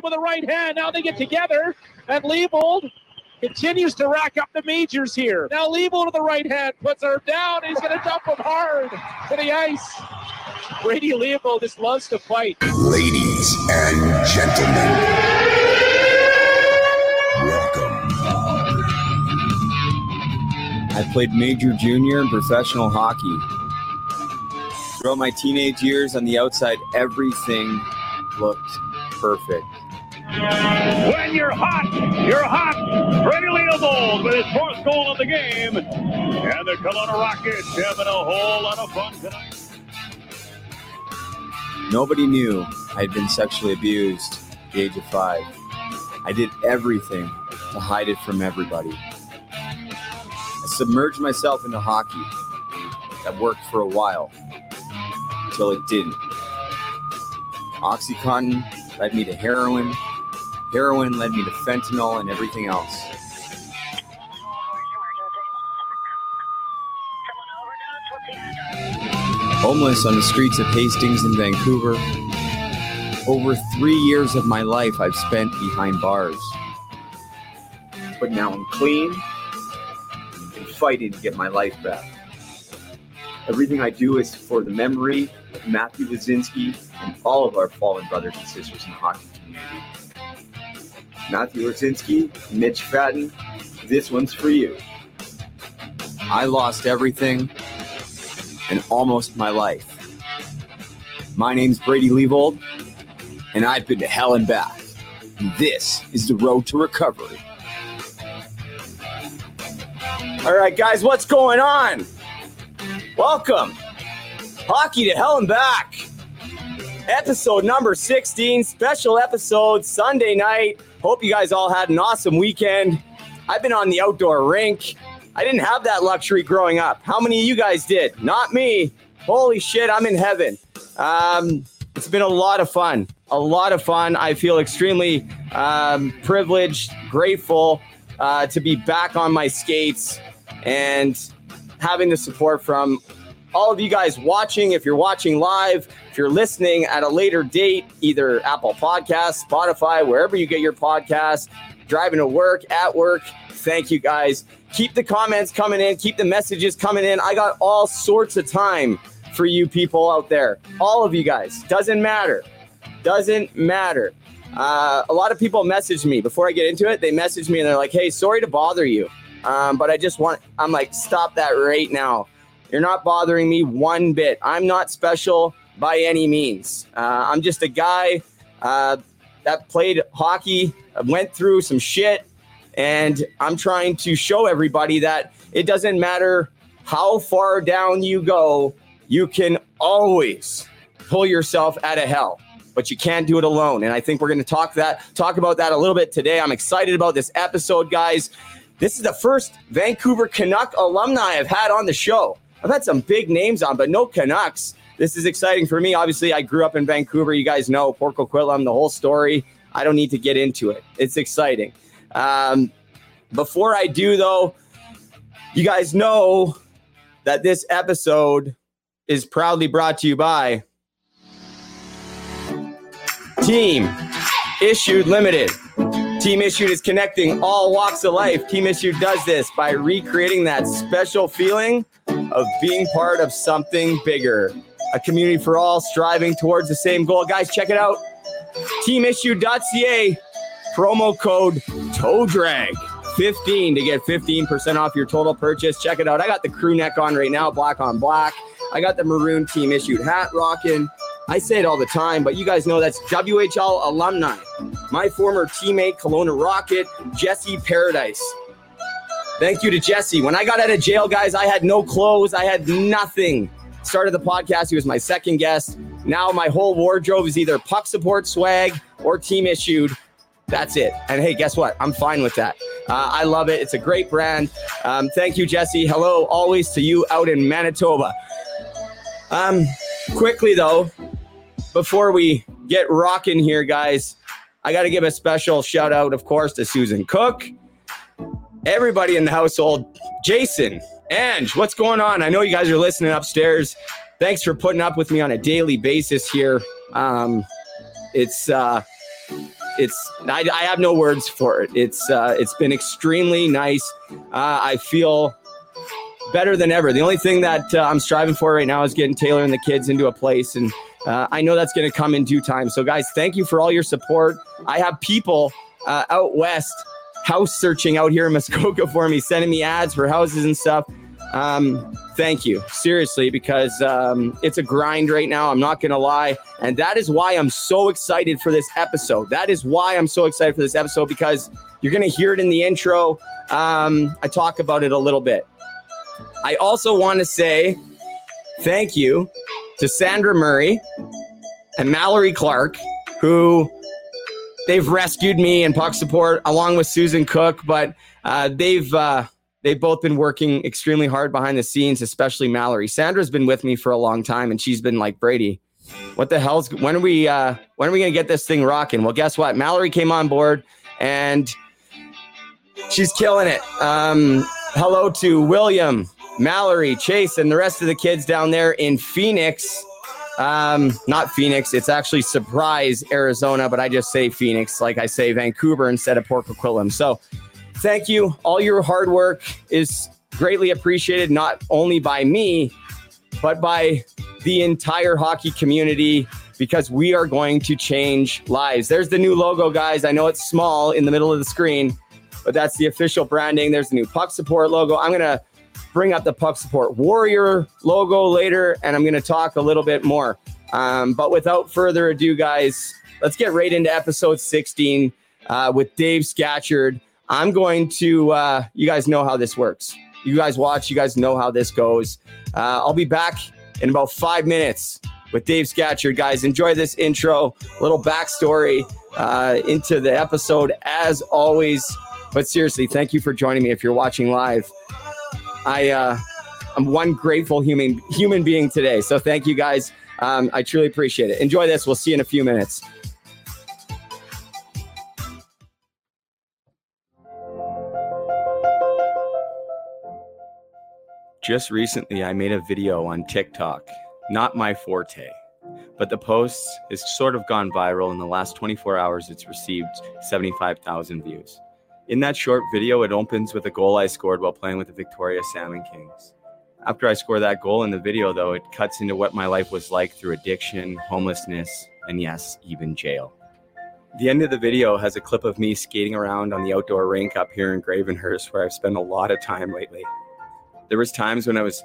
him with the right hand. Now they get together, and Leavold continues to rack up the majors here. Now Leavold with the right hand puts her down. He's going to dump him hard to the ice. Brady Leavold just loves to fight. Ladies and gentlemen, welcome. I played major, junior, and professional hockey. Throughout my teenage years on the outside, everything looked perfect. When you're hot, you're hot. Brady Leavold with his fourth goal of the game. And the Kelowna Rockets having a whole lot of fun tonight. Nobody knew I had been sexually abused at the age of five. I did everything to hide it from everybody. I submerged myself into hockey. That worked for a while until it didn't. Oxycontin led me to heroin. Heroin led me to fentanyl and everything else. Homeless on the streets of Hastings and Vancouver. Over three years of my life I've spent behind bars. But now I'm clean and fighting to get my life back. Everything I do is for the memory of Matthew Lazinski and all of our fallen brothers and sisters in the hockey community. Matthew Lazinski, Mitch Fadden, this one's for you. I lost everything and almost my life. My name's Brady Leavold, and I've been to hell and back. This is the road to recovery. All right, guys, what's going on? Welcome. Hockey to hell and back. Episode number 16, special episode, Sunday night. Hope you guys all had an awesome weekend. I've been on the outdoor rink. I didn't have that luxury growing up. How many of you guys did? Not me. Holy shit, I'm in heaven. Um, it's been a lot of fun. A lot of fun. I feel extremely um, privileged, grateful uh, to be back on my skates and having the support from all of you guys watching. If you're watching live, if you're listening at a later date, either Apple Podcasts, Spotify, wherever you get your podcast, driving to work, at work, thank you guys. Keep the comments coming in, keep the messages coming in. I got all sorts of time for you people out there. All of you guys. Doesn't matter. Doesn't matter. Uh, a lot of people message me before I get into it. They message me and they're like, hey, sorry to bother you. Um, but I just want, I'm like, stop that right now. You're not bothering me one bit. I'm not special by any means. Uh, I'm just a guy uh, that played hockey, went through some shit, and I'm trying to show everybody that it doesn't matter how far down you go, you can always pull yourself out of hell. But you can't do it alone. And I think we're going to talk that talk about that a little bit today. I'm excited about this episode, guys. This is the first Vancouver Canuck alumni I've had on the show. I've had some big names on, but no Canucks. This is exciting for me. Obviously, I grew up in Vancouver. You guys know Port Coquitlam, the whole story. I don't need to get into it. It's exciting. Um, before I do, though, you guys know that this episode is proudly brought to you by Team Issued Limited. Team Issued is connecting all walks of life. Team Issued does this by recreating that special feeling of being part of something bigger. A community for all striving towards the same goal. Guys, check it out. Teamissue.ca, promo code toe drag 15 to get 15% off your total purchase. Check it out. I got the crew neck on right now, black on black. I got the maroon team issued hat rocking. I say it all the time, but you guys know that's WHL alumni. My former teammate, Kelowna Rocket, Jesse Paradise. Thank you to Jesse. When I got out of jail, guys, I had no clothes. I had nothing. Started the podcast. He was my second guest. Now my whole wardrobe is either puck support swag or team issued. That's it. And hey, guess what? I'm fine with that. Uh, I love it. It's a great brand. Um, thank you, Jesse. Hello, always to you out in Manitoba. Um, quickly though, before we get rocking here, guys, I got to give a special shout out, of course, to Susan Cook, everybody in the household, Jason, Ange, what's going on? I know you guys are listening upstairs. Thanks for putting up with me on a daily basis here. Um, it's uh, it's I, I have no words for it. It's uh, it's been extremely nice. Uh, I feel better than ever. The only thing that uh, I'm striving for right now is getting Taylor and the kids into a place, and uh, I know that's going to come in due time. So, guys, thank you for all your support. I have people uh, out west house searching out here in Muskoka for me, sending me ads for houses and stuff. Um, thank you, seriously, because um, it's a grind right now. I'm not going to lie. And that is why I'm so excited for this episode. That is why I'm so excited for this episode because you're going to hear it in the intro. Um, I talk about it a little bit. I also want to say thank you to Sandra Murray and Mallory Clark, who they've rescued me and puck support along with Susan Cook, but uh, they've uh, they've both been working extremely hard behind the scenes, especially Mallory. Sandra's been with me for a long time, and she's been like Brady. What the hell's when are we uh, when are we gonna get this thing rocking? Well, guess what? Mallory came on board and she's killing it. Um, hello to William, Mallory, Chase, and the rest of the kids down there in Phoenix. Um, not Phoenix. It's actually Surprise, Arizona, but I just say Phoenix, like I say Vancouver instead of Port Coquitlam. So, thank you. All your hard work is greatly appreciated, not only by me, but by the entire hockey community because we are going to change lives. There's the new logo, guys. I know it's small in the middle of the screen, but that's the official branding. There's the new puck support logo. I'm going to bring up the puck support warrior logo later, and I'm going to talk a little bit more. Um, but without further ado, guys, let's get right into episode 16 uh, with Dave Scatchard. I'm going to, uh, you guys know how this works. You guys watch, you guys know how this goes. Uh, I'll be back in about five minutes with Dave Scatchard. Guys, enjoy this intro, little backstory uh, into the episode as always. But seriously, thank you for joining me if you're watching live. I uh, I'm one grateful human human being today. So thank you guys. Um, I truly appreciate it. Enjoy this. We'll see you in a few minutes. Just recently, I made a video on TikTok. Not my forte, but the post has sort of gone viral. In the last 24 hours, it's received 75,000 views. In that short video, it opens with a goal I scored while playing with the Victoria Salmon Kings. After I score that goal in the video, though, it cuts into what my life was like through addiction, homelessness, and yes, even jail. The end of the video has a clip of me skating around on the outdoor rink up here in Gravenhurst, where I've spent a lot of time lately. There was times when I was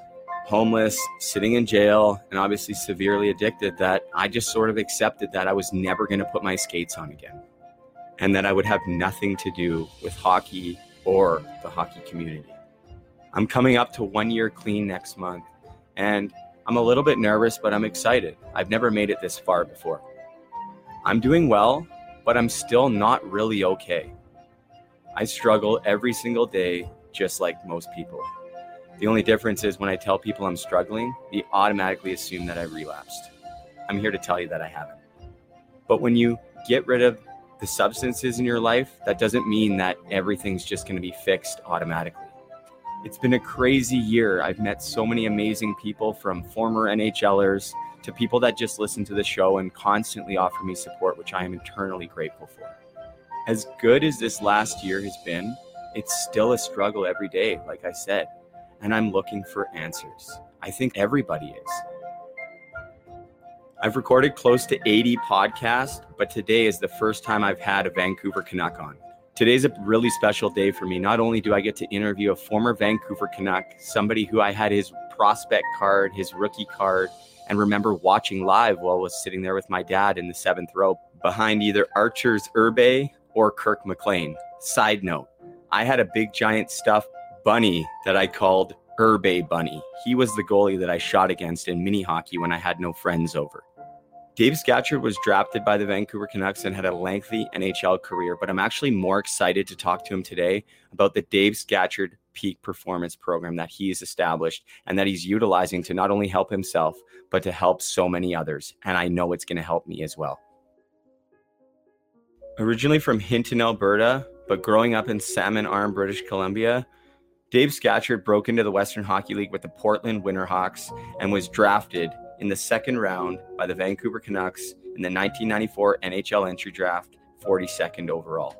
homeless, sitting in jail, and obviously severely addicted that I just sort of accepted that I was never going to put my skates on again and that I would have nothing to do with hockey or the hockey community. I'm coming up to one year clean next month, and I'm a little bit nervous, but I'm excited. I've never made it this far before. I'm doing well, but I'm still not really okay. I struggle every single day, just like most people. The only difference is when I tell people I'm struggling, they automatically assume that I relapsed. I'm here to tell you that I haven't. But when you get rid of the substances in your life, that doesn't mean that everything's just going to be fixed automatically. It's been a crazy year. I've met so many amazing people from former NHLers to people that just listen to the show and constantly offer me support, which I am eternally grateful for. As good as this last year has been, it's still a struggle every day, like I said, and I'm looking for answers. I think everybody is. I've recorded close to 80 podcasts, but today is the first time I've had a Vancouver Canuck on. Today's a really special day for me. Not only do I get to interview a former Vancouver Canuck, somebody who I had his prospect card, his rookie card, and remember watching live while I was sitting there with my dad in the seventh row behind either Arturs Irbe or Kirk McLean. Side note, I had a big giant stuffed bunny that I called Irbe Bunny. He was the goalie that I shot against in mini hockey when I had no friends over. Dave Scatchard was drafted by the Vancouver Canucks and had a lengthy NHL career, but I'm actually more excited to talk to him today about the Dave Scatchard Peak Performance Program that he's established and that he's utilizing to not only help himself, but to help so many others. And I know it's going to help me as well. Originally from Hinton, Alberta, but growing up in Salmon Arm, British Columbia, Dave Scatchard broke into the Western Hockey League with the Portland Winterhawks and was drafted in the second round by the Vancouver Canucks in the 1994 NHL entry draft 42nd overall.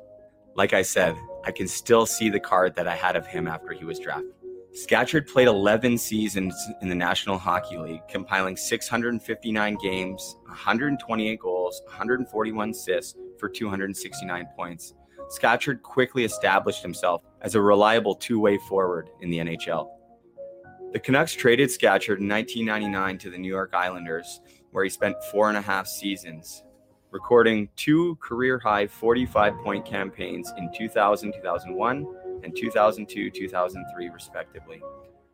Like I said, I can still see the card that I had of him after he was drafted. Scatchard played 11 seasons in the National Hockey League, compiling 659 games, 128 goals, 141 assists for 269 points. Scatchard quickly established himself as a reliable two way forward in the NHL. The Canucks traded Scatchard in 1999 to the New York Islanders, where he spent four and a half seasons, recording two career high 45 point campaigns in 2000 2001 and 2002 2003, respectively.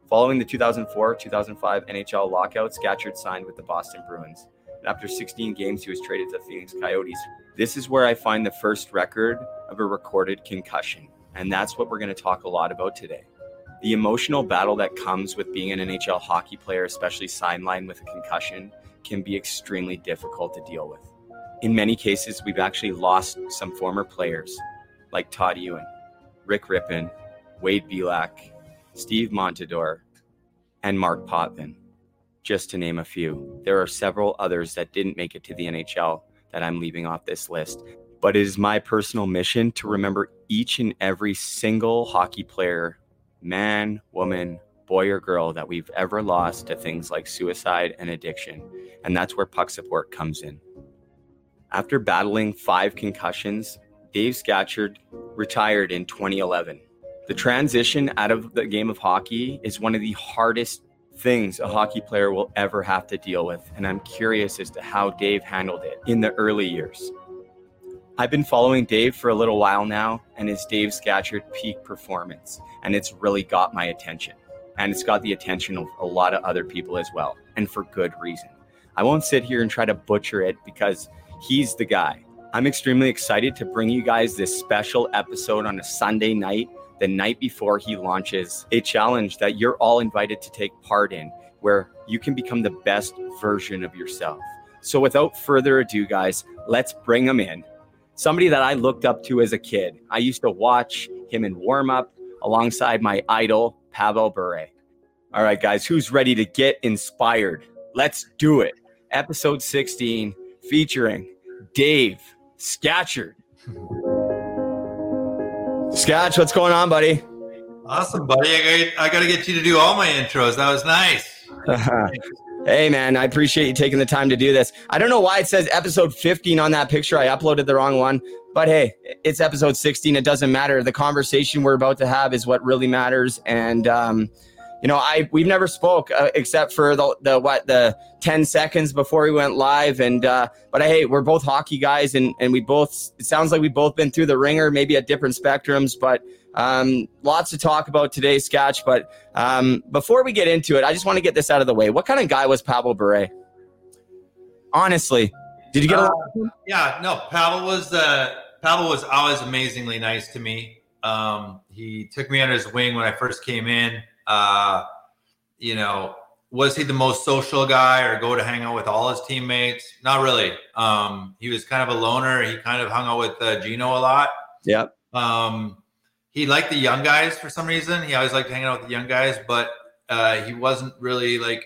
Following the 2004 2005 NHL lockout, Scatchard signed with the Boston Bruins. And after 16 games, he was traded to the Phoenix Coyotes. This is where I find the first record of a recorded concussion. And that's what we're going to talk a lot about today. The emotional battle that comes with being an NHL hockey player, especially sidelined with a concussion, can be extremely difficult to deal with. In many cases, we've actually lost some former players like Todd Ewen, Rick Rypien, Wade Belak, Steve Montador, and Marc Potvin, just to name a few. There are several others that didn't make it to the NHL that I'm leaving off this list. But it is my personal mission to remember each and every single hockey player, man, woman, boy, or girl that we've ever lost to things like suicide and addiction. And that's where puck support comes in. After battling five concussions, Dave Scatchard retired in 2011. The transition out of the game of hockey is one of the hardest things a hockey player will ever have to deal with, and I'm curious as to how Dave handled it in the early years. I've been following Dave for a little while now, and his Dave Scatchard peak performance, and it's really got my attention. And it's got the attention of a lot of other people as well, and for good reason. I won't sit here and try to butcher it because he's the guy. I'm extremely excited to bring you guys this special episode on a Sunday night, the night before he launches a challenge that you're all invited to take part in, where you can become the best version of yourself. So, without further ado, guys, let's bring him in. Somebody that I looked up to as a kid. I used to watch him in warm up alongside my idol, Pavel Bure. All right, guys, who's ready to get inspired? Let's do it. Episode 16 featuring Dave Scatchard. Scatch, what's going on, buddy? Awesome, buddy. I got, I got to get you to do all my intros. That was nice. hey, man, I appreciate you taking the time to do this. I don't know why it says episode 15 on that picture. I uploaded the wrong one, but hey, it's episode 16. It doesn't matter. The conversation we're about to have is what really matters. And, um, you know, I we've never spoke uh, except for the the what the ten seconds before we went live, and uh, but hey, we're both hockey guys, and and we both it sounds like we've both been through the ringer, maybe at different spectrums, but um, lots to talk about today, Sketch. But um, before we get into it, I just want to get this out of the way. What kind of guy was Pavel Bure? Honestly, did you get Uh, along? yeah, no, Pavel was uh, Pavel was always amazingly nice to me. Um, he took me under his wing when I first came in. Uh, you know, was he the most social guy or go to hang out with all his teammates? Not really. Um, he was kind of a loner. He kind of hung out with uh, Gino a lot. Yep. Um, he liked the young guys for some reason. He always liked hanging out with the young guys, but uh, he wasn't really like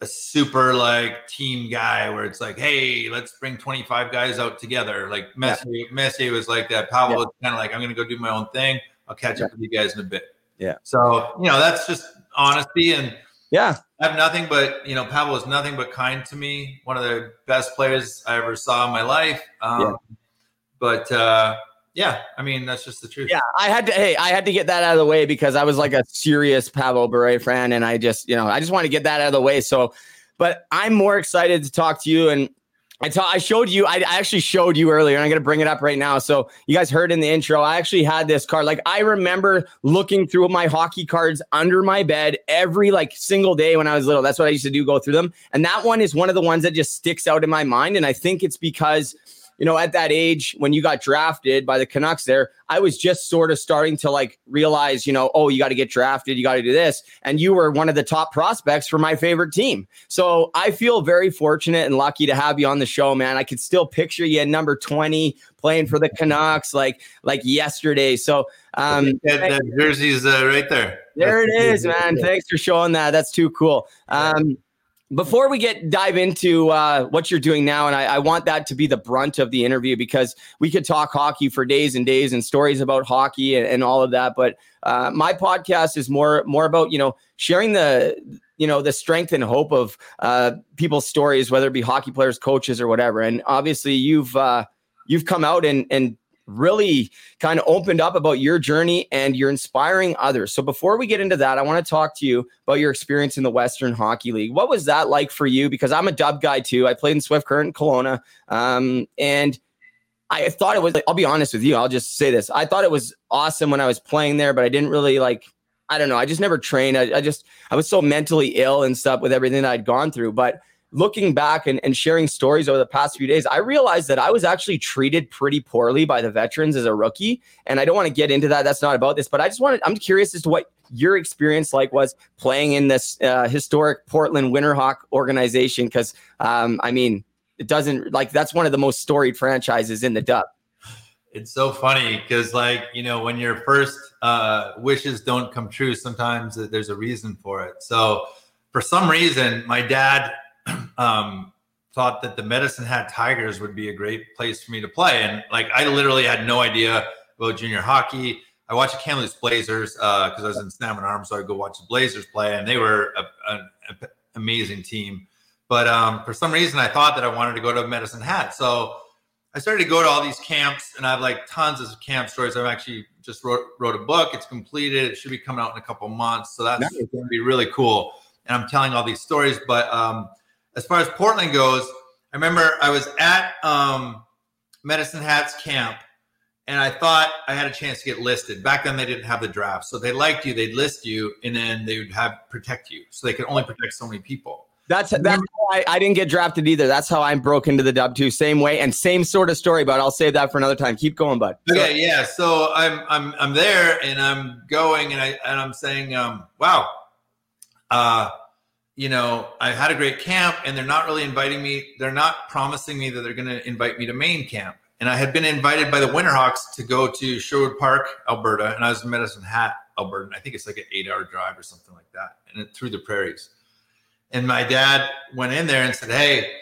a super like team guy where it's like, hey, let's bring 25 guys out together. Like Messi, Messi was like that. Pavel Yeah. was kind of like, I'm going to go do my own thing. I'll catch up with you guys in a bit. Yeah. So, you know, that's just honesty. And Yeah. I have nothing but, you know, Pavel was nothing but kind to me. One of the best players I ever saw in my life. Um, Yeah. But, uh, yeah, I mean, that's just the truth. Yeah, I had to. Hey, I had to get that out of the way because I was like a serious Pavel Bure fan, and I just, you know, I just want to get that out of the way. So, but I'm more excited to talk to you. And I ta- I showed you. I, I actually showed you earlier, and I'm gonna bring it up right now. So you guys heard in the intro. I actually had this card. Like I remember looking through my hockey cards under my bed every like single day when I was little. That's what I used to do. Go through them, and that one is one of the ones that just sticks out in my mind. And I think it's because you know, at that age when you got drafted by the Canucks there, I was just sort of starting to like realize, you know, oh, you got to get drafted, you got to do this. And you were one of the top prospects for my favorite team. So I feel very fortunate and lucky to have you on the show, man. I could still picture you at number 20 playing for the Canucks like like yesterday. So um That, that jersey's uh, right there. there it is, man. Thanks for showing that. That's too cool. Um, before we get dive into uh, what you're doing now, and I, I, want that to be the brunt of the interview because we could talk hockey for days and days and stories about hockey and, and all of that. But uh, my podcast is more more about you know sharing the you know the strength and hope of uh, people's stories, whether it be hockey players, coaches, or whatever. And obviously, you've uh, you've come out and and really kind of opened up about your journey and you're inspiring others. So before we get into that, I want to talk to you about your experience in the Western Hockey League. What was that like for you? Because I'm a dub guy too. I played in Swift Current Kelowna. Um, and I thought it was, I'll be honest with you. I'll just say this. I thought it was awesome when I was playing there, but I didn't really like, I don't know. I just never trained. I, I just, I was so mentally ill and stuff with everything that I'd gone through. But looking back and, and sharing stories over the past few days, I realized that I was actually treated pretty poorly by the veterans as a rookie. And I don't want to get into that. That's not about this, but I just wanted, I'm curious as to what your experience like was playing in this uh, historic Portland Winterhawk organization. Cause um, I mean, it doesn't like that's one of the most storied franchises in the dub. It's so funny because, like, you know, when your first uh, wishes don't come true, sometimes there's a reason for it. So, for some reason, my dad um, thought that the Medicine Hat Tigers would be a great place for me to play. And like, I literally had no idea about junior hockey. I watched the Kamloops Blazers because uh, I was in Salmon Arms, so I'd go watch the Blazers play, and they were an amazing team. But um, for some reason, I thought that I wanted to go to Medicine Hat, so I started to go to all these camps, and I have like tons of camp stories. I've actually just wrote wrote a book. It's completed. It should be coming out in a couple months, so that's nice. going to be really cool. And I'm telling all these stories, but um, as far as Portland goes, I remember I was at um, Medicine Hats camp and I thought I had a chance to get listed. Back then, they didn't have the draft, so they liked you, they'd list you, and then they would have protect you. So they could only protect so many people. That's that's I, I, didn't get drafted either. That's how I broke into the dub too. Same way and same sort of story, but I'll save that for another time. Keep going, bud. Okay, yeah. So I'm I'm I'm there and I'm going and I and I'm saying, um, wow, uh, you know, I had a great camp and they're not really inviting me. They're not promising me that they're going to invite me to main camp. And I had been invited by the Winterhawks to go to Sherwood Park, Alberta, and I was in Medicine Hat, Alberta. I think it's like an eight hour drive or something like that, and it, through the prairies. And my dad went in there and said, Hey,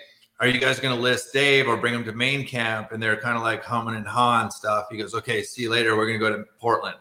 are you guys going to list Dave or bring him to main camp? And they're kind of like humming and hawing stuff. He goes, Okay, see you later. We're going to go to Portland.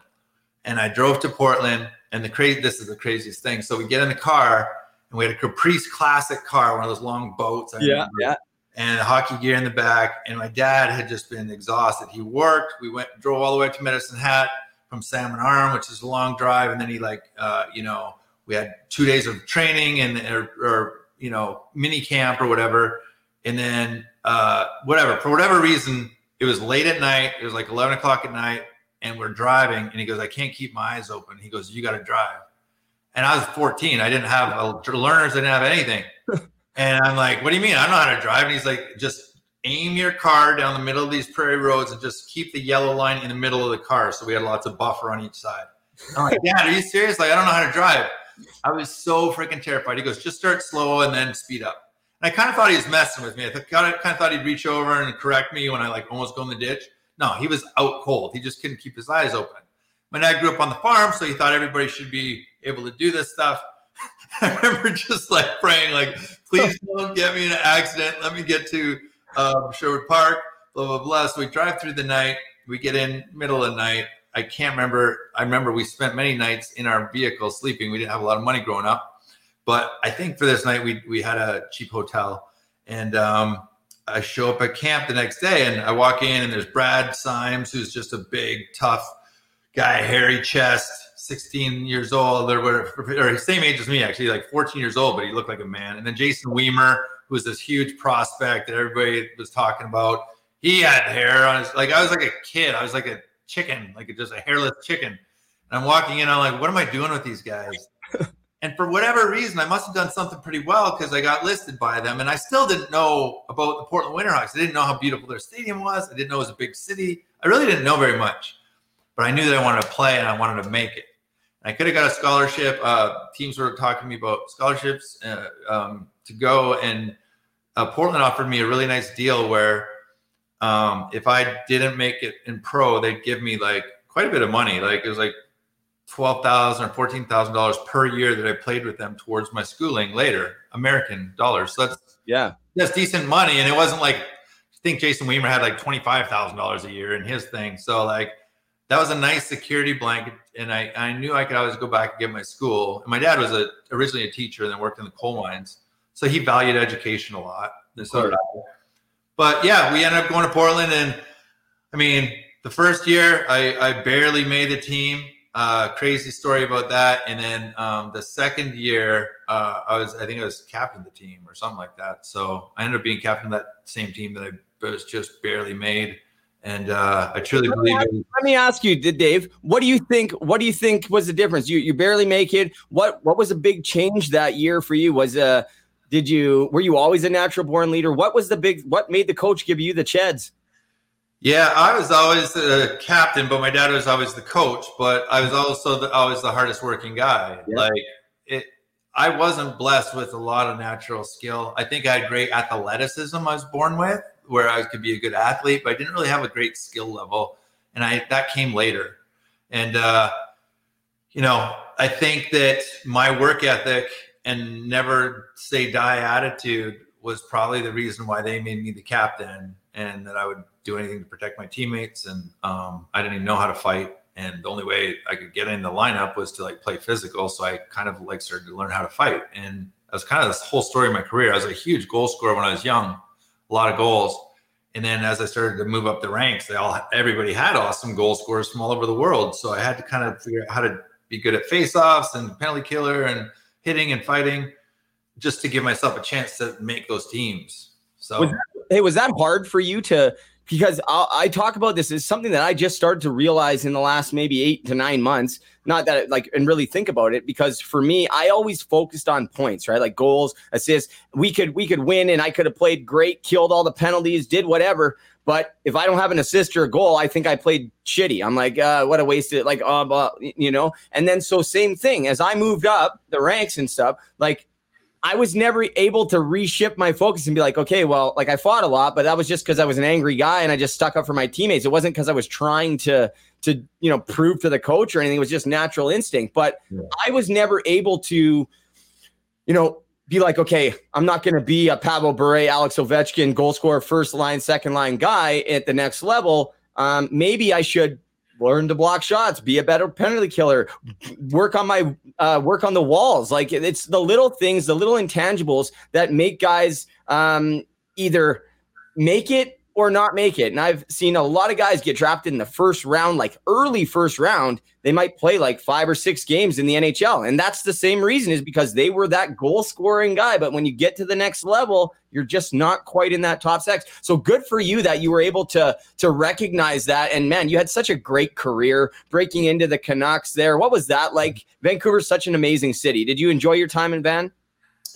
And I drove to Portland. And the crazy, this is the craziest thing. So we get in the car and we had a Caprice Classic car, one of those long boats. I yeah, remember, yeah. And hockey gear in the back. And my dad had just been exhausted. He worked. We went, drove all the way to Medicine Hat from Salmon Arm, which is a long drive. And then he like, uh, you know, we had two days of training and or, or you know mini camp or whatever. And then uh, whatever for whatever reason, it was late at night. It was like eleven o'clock at night, and we're driving. And he goes, "I can't keep my eyes open." He goes, "You got to drive." And I was 14. I didn't have a, learners. I didn't have anything. and I'm like, what do you mean? I don't know how to drive. And he's like, just aim your car down the middle of these prairie roads and just keep the yellow line in the middle of the car. So we had lots of buffer on each side. I'm like, Dad, are you serious? Like, I don't know how to drive. I was so freaking terrified. He goes, just start slow and then speed up. And I kind of thought he was messing with me. I kind of, kind of thought he'd reach over and correct me when I like almost go in the ditch. No, he was out cold. He just couldn't keep his eyes open. My dad grew up on the farm, so he thought everybody should be able to do this stuff. I remember just like praying, like, please don't get me in an accident. Let me get to um, Sherwood Park, blah, blah, blah. So we drive through the night. We get in middle of the night. I can't remember. I remember we spent many nights in our vehicle sleeping. We didn't have a lot of money growing up. But I think for this night, we, we had a cheap hotel. And um, I show up at camp the next day and I walk in and there's Brad Symes, who's just a big, tough guy, hairy chest, 16 years old or whatever, or same age as me, actually, like 14 years old, but he looked like a man. And then Jason Wiemer, who was this huge prospect that everybody was talking about. He had hair on his, like, I was like a kid. I was like a chicken, like just a hairless chicken. And I'm walking in, I'm like, what am I doing with these guys? and for whatever reason, I must have done something pretty well because I got listed by them. And I still didn't know about the Portland Winterhawks. I didn't know how beautiful their stadium was. I didn't know it was a big city. I really didn't know very much, but I knew that I wanted to play and I wanted to make it. I could have got a scholarship. Uh, teams were talking to me about scholarships uh, um, to go, and uh, Portland offered me a really nice deal where um, if I didn't make it in pro, they'd give me like quite a bit of money. Like it was like twelve thousand or fourteen thousand dollars per year that I played with them towards my schooling later, American dollars. So that's Yeah. that's decent money, and it wasn't like I think Jason Wiemer had like twenty five thousand dollars a year in his thing. So like that was a nice security blanket, and I I knew I could always go back and get my school. And my dad was a originally a teacher, and then worked in the coal mines, so he valued education a lot. And so did I. But yeah, we ended up going to Portland, and I mean, the first year I, I barely made the team. Uh, crazy story about that. And then um, the second year, uh, I was I think I was captain of the team or something like that. So I ended up being captain of that same team that I was just barely made. And uh, I truly believe it. was- Let me ask you, did Dave, what do you think? What do you think was the difference? You you barely make it. What what was a big change that year for you? Was uh did you were you always a natural born leader? What was the big what made the coach give you the cheds? Yeah, I was always the captain, but my dad was always the coach. But I was also the, always the hardest working guy. Yeah. Like it, I wasn't blessed with a lot of natural skill. I think I had great athleticism. I was born with, where I could be a good athlete, but I didn't really have a great skill level, and I that came later. And uh, you know, I think that my work ethic and never say die attitude was probably the reason why they made me the captain and that I would do anything to protect my teammates. And um, I didn't even know how to fight. And the only way I could get in the lineup was to like play physical. So I kind of like started to learn how to fight. And that was kind of this whole story of my career. I was a huge goal scorer when I was young, a lot of goals. And then as I started to move up the ranks, they all everybody had awesome goal scorers from all over the world. So I had to kind of figure out how to be good at face-offs and penalty killer and hitting and fighting just to give myself a chance to make those teams. So Was Hey, was that hard for you to? Because I, I talk about this is something that I just started to realize in the last maybe eight to nine months. Not that like and really think about it because for me, I always focused on points, right? Like goals, assists. We could we could win, and I could have played great, killed all the penalties, did whatever. But if I don't have an assist or a goal, I think I played shitty. I'm like, uh, what a wasted, like, uh, you know. And then so same thing as I moved up the ranks and stuff, like I was never able to reshift my focus and be like, okay, well, like I fought a lot, but that was just because I was an angry guy and I just stuck up for my teammates. It wasn't because I was trying to to you know prove to the coach or anything. It was just natural instinct. But Yeah. I was never able to, you know, be like, okay, I'm not going to be a Pavel Bure, Alex Ovechkin, goal scorer, first line, second line guy at the next level. Um, maybe I should learn to block shots, be a better penalty killer, work on my uh, work on the walls. Like it's the little things, the little intangibles that make guys um, either make it or not make it. And I've seen a lot of guys get drafted in the first round, like early first round. They might play like five or six games in the NHL. And that's the same reason is because they were that goal scoring guy. But when you get to the next level, you're just not quite in that top six. So good for you that you were able to to recognize that. And man, you had such a great career breaking into the Canucks there. What was that like? Vancouver's such an amazing city. Did you enjoy your time in Van?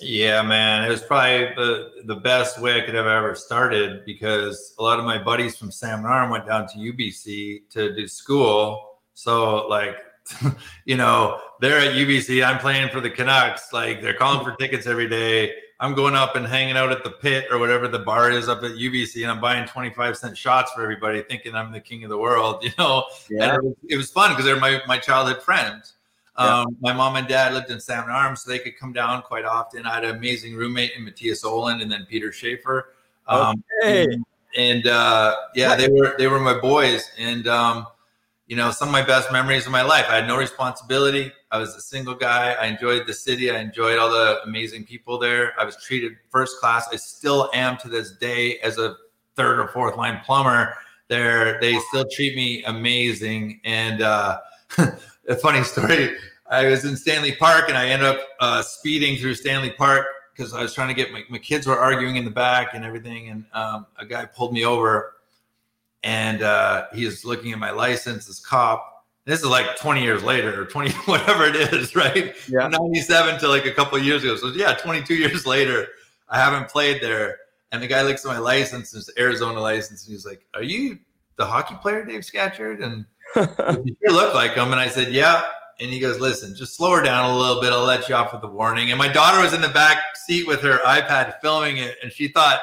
Yeah, man, it was probably the the best way I could have ever started because a lot of my buddies from Salmon Arm went down to UBC to do school. So like, you know, they're at UBC. I'm playing for the Canucks. Like they're calling for tickets every day. I'm going up and hanging out at the pit or whatever the bar is up at UBC, and I'm buying 25 cent shots for everybody, thinking I'm the king of the world. You know, and it was, it was fun because they're my my childhood friends. Yeah. Um, my mom and dad lived in Salmon Arms, so they could come down quite often. I had an amazing roommate in Mattias Ohlund and then Peter Schaefer. Um, Okay. And uh, yeah, they were they were my boys, and um, you know some of my best memories of my life. I had no responsibility. I was a single guy. I enjoyed the city. I enjoyed all the amazing people there. I was treated first class. I still am to this day as a third or fourth line plumber. There, they still treat me amazing. And uh, a funny story. I was in Stanley Park and I ended up uh, speeding through Stanley Park because I was trying to get my, my kids were arguing in the back and everything. And um, a guy pulled me over and uh, he was looking at my license, this cop. This is like 20 years later or 20, whatever it is, right? Yeah. 97 to like a couple of years ago. So yeah, 22 years later, I haven't played there. And the guy looks at my license, it's Arizona license, and he's like, Are you the hockey player, Dave Scatchard? And you sure look like him. And I said, Yeah. And he goes, Listen, just slow her down a little bit. I'll let you off with a warning. And my daughter was in the back seat with her iPad filming it, and she thought